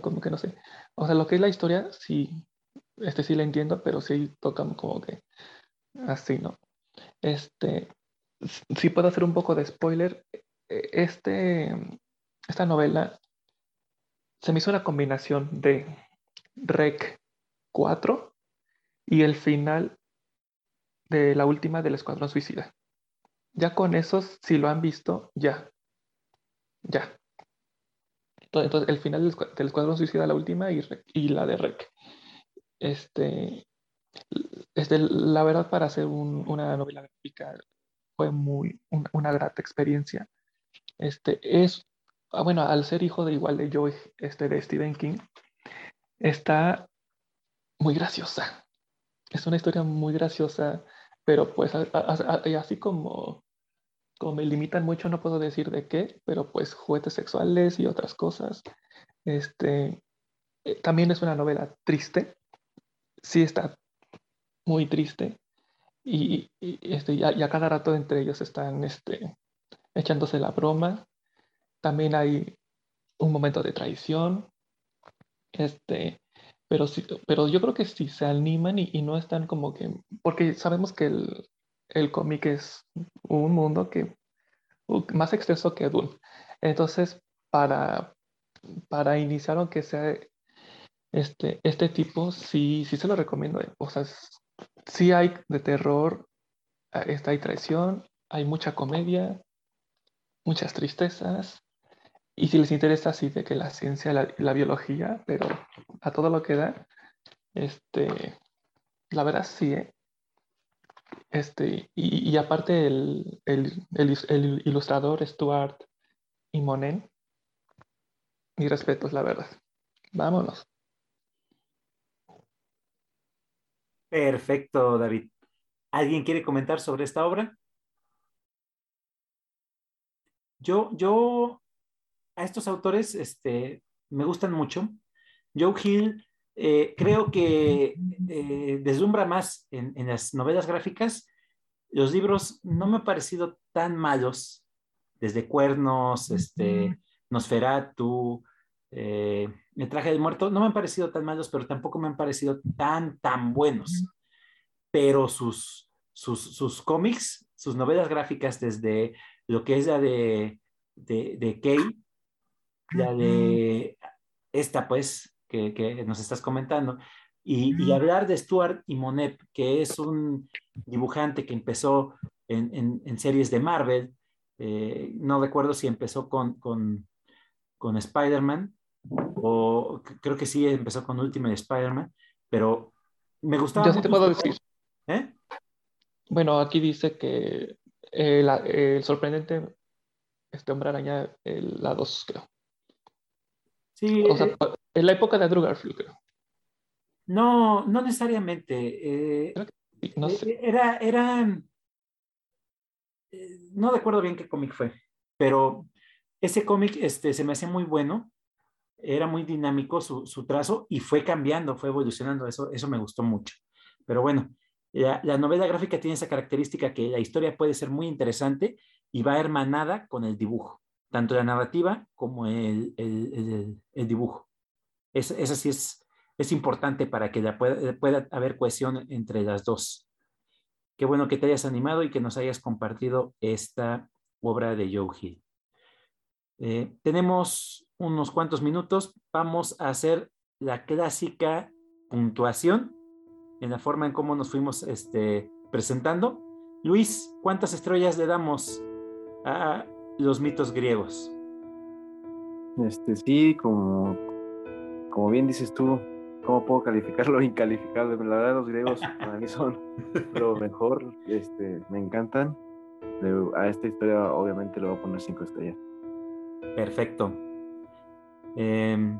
como que no sé, o sea, lo que es la historia, sí, este sí la entiendo, pero sí tocan como que así, ¿no? Este, sí puedo hacer un poco de spoiler. E, este, esta novela se me hizo una combinación de Rec 4 y el final de la última del Escuadrón Suicida. Ya con esos, si lo han visto, ya. Ya. Entonces, el final del, Escuadrón Suicida, la última, y, la de Rec. Este, este, la verdad, para hacer una novela gráfica fue muy una grata experiencia. Este, es, ah, bueno, al ser hijo de igual de Joe, este, de Stephen King, está muy graciosa. Es una historia muy graciosa, pero pues así como, como me limitan mucho, no puedo decir de qué, pero pues juguetes sexuales y otras cosas. Este, eh, también es una novela triste. Sí está muy triste. Y, este, y a, cada rato entre ellos están este, echándose la broma. También hay un momento de traición. Este, pero, sí, pero yo creo que si se animan y, no están como que, porque sabemos que el, el cómic es un mundo que más extenso que Dune. Entonces, para, para iniciar, aunque sea este, este tipo, sí, sí se lo recomiendo. O sea, sí hay de terror, ah, está, hay traición, hay mucha comedia, muchas tristezas. Y si les interesa así de que la ciencia, la, biología, pero a todo lo que da, este, la verdad sí, ¿eh? Este, y, aparte el, el, ilustrador Stuart y Monen, mi respeto es la verdad. Vámonos. Perfecto, David. ¿Alguien quiere comentar sobre esta obra? Yo, yo, a estos autores este, me gustan mucho. Joe Hill eh, creo que eh, deslumbra más en, las novelas gráficas. Los libros no me han parecido tan malos, desde Cuernos, este, Nosferatu, eh, El traje del muerto, no me han parecido tan malos, pero tampoco me han parecido tan, tan buenos. Pero sus, sus, sus cómics, sus novelas gráficas, desde lo que es la de, de, de Kay, la de esta, pues, que, nos estás comentando. Y, hablar de Stuart y Monet, que es un dibujante que empezó en, series de Marvel, eh, no recuerdo si empezó con, con, con Spider-Man, o creo que sí empezó con Ultimate Spider-Man, pero me gustaba. Yo sí te puedo decir. ¿Eh? Bueno, aquí dice que el, sorprendente este hombre araña, el, la 2, creo. Sí. O sea, eh, en la época de Andrew Garfield, creo. No, no necesariamente. Eh, no sé. Eh, era, era. No recuerdo bien qué cómic fue, pero ese cómic este, se me hacía muy bueno. Era muy dinámico su, su, trazo y fue cambiando, fue evolucionando. Eso, eso me gustó mucho. Pero bueno, la, la, novela gráfica tiene esa característica que la historia puede ser muy interesante y va hermanada con el dibujo tanto la narrativa como el, el, dibujo. Es, eso sí es, es importante para que pueda, pueda, haber cohesión entre las dos. Qué bueno que te hayas animado y que nos hayas compartido esta obra de Joe Hill. Eh, tenemos unos cuantos minutos. Vamos a hacer la clásica puntuación en la forma en cómo nos fuimos este, presentando. Luis, ¿cuántas estrellas le damos a los mitos griegos. Este, sí, como, como bien dices tú, ¿cómo puedo calificar lo incalificable? La verdad, los griegos para mí son lo mejor, este, me encantan. A esta historia, obviamente, le voy a poner cinco estrellas. Perfecto. Em,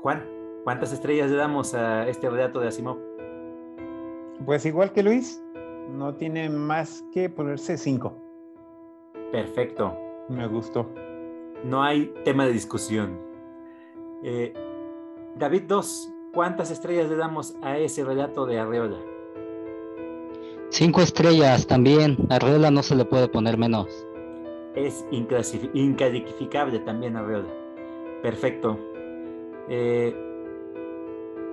Juan, ¿cuántas estrellas le damos a este relato de Asimov? Pues igual que Luis, no tiene más que ponerse cinco. Perfecto. Me gustó. No hay tema de discusión. Eh, David 2, ¿cuántas estrellas le damos a ese relato de Arreola? Cinco estrellas también. A Arreola no se le puede poner menos. Es incalificable también Arreola. Perfecto. Eh,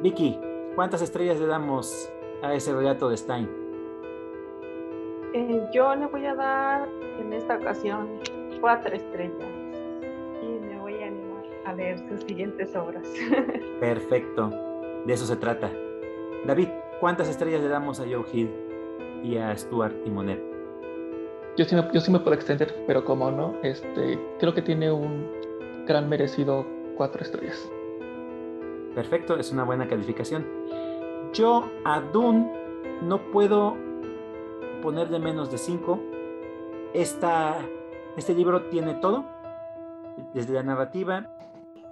Vicky, ¿cuántas estrellas le damos a ese relato de Stein? Eh, yo le voy a dar en esta ocasión cuatro estrellas y me voy a animar a leer sus siguientes obras. Perfecto, de eso se trata. David, ¿cuántas estrellas le damos a Joe Hill y a Stuart y Monet? Yo sí, me, yo sí me puedo extender, pero como no, este, creo que tiene un gran merecido cuatro estrellas. Perfecto, es una buena calificación. Yo a Dune no puedo ponerle menos de 5. Este libro tiene todo, desde la narrativa,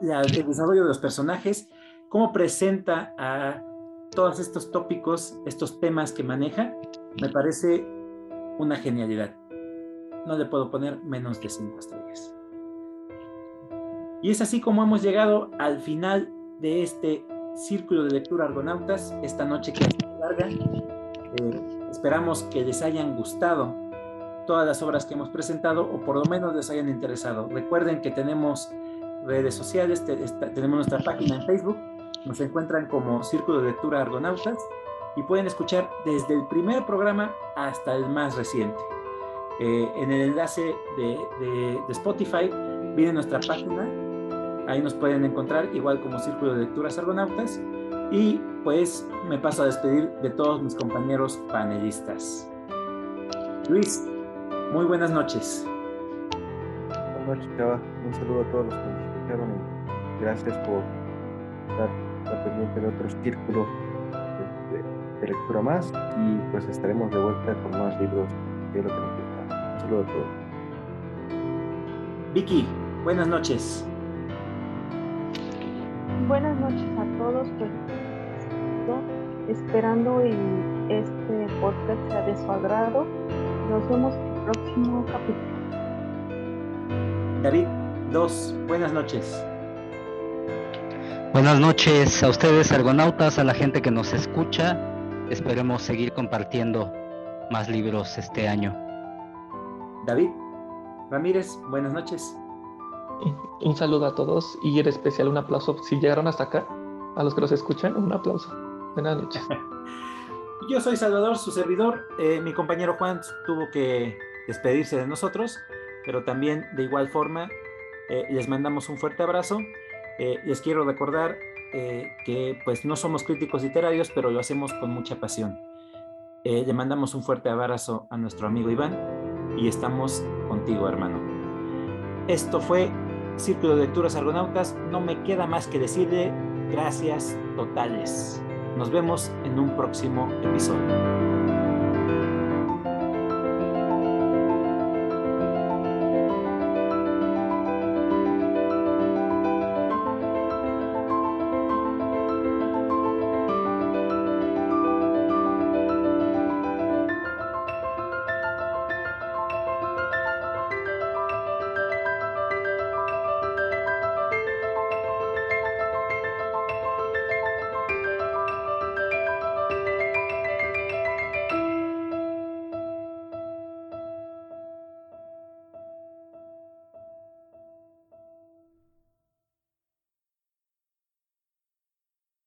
el desarrollo de los personajes, cómo presenta a todos estos tópicos, estos temas que maneja, me parece una genialidad. No le puedo poner menos de cinco estrellas. Y es así como hemos llegado al final de este círculo de lectura Argonautas, esta noche que es larga. Eh, esperamos que les hayan gustado todas las obras que hemos presentado o por lo menos les hayan interesado. Recuerden que tenemos redes sociales, tenemos nuestra página en Facebook nos encuentran como Círculo de Lectura Argonautas y pueden escuchar desde el primer programa hasta el más reciente. Eh, en el enlace de, Spotify viene nuestra página, ahí nos pueden encontrar igual como Círculo de Lecturas Argonautas y pues me paso a despedir de todos mis compañeros panelistas. Luis, muy buenas noches. Buenas noches, Chava. Un saludo a todos los que nos escucharon y gracias por estar está pendiente de otro círculo de, lectura más y pues estaremos de vuelta con más libros de lo que nos gusta. Un saludo a todos. Vicky, buenas noches. Buenas noches a todos, pues, esperando y este podcast sea de su agrado. Nos vemos en el próximo capítulo. David, dos, buenas noches. Buenas noches a ustedes, argonautas, a la gente que nos escucha. Esperemos seguir compartiendo más libros este año. David Ramírez, buenas noches. Un saludo a todos y en especial un aplauso si llegaron hasta acá. A los que nos escuchan, un aplauso. Buenas noches. Yo soy Salvador, su servidor. Eh, mi compañero Juan tuvo que despedirse de nosotros, pero también de igual forma eh, les mandamos un fuerte abrazo eh, les quiero recordar que pues no somos críticos literarios, pero lo hacemos con mucha pasión. Le mandamos un fuerte abrazo a nuestro amigo Iván y estamos contigo, hermano. Esto fue Círculo de Lecturas Argonautas. No me queda más que decirle gracias totales. Nos vemos en un próximo episodio.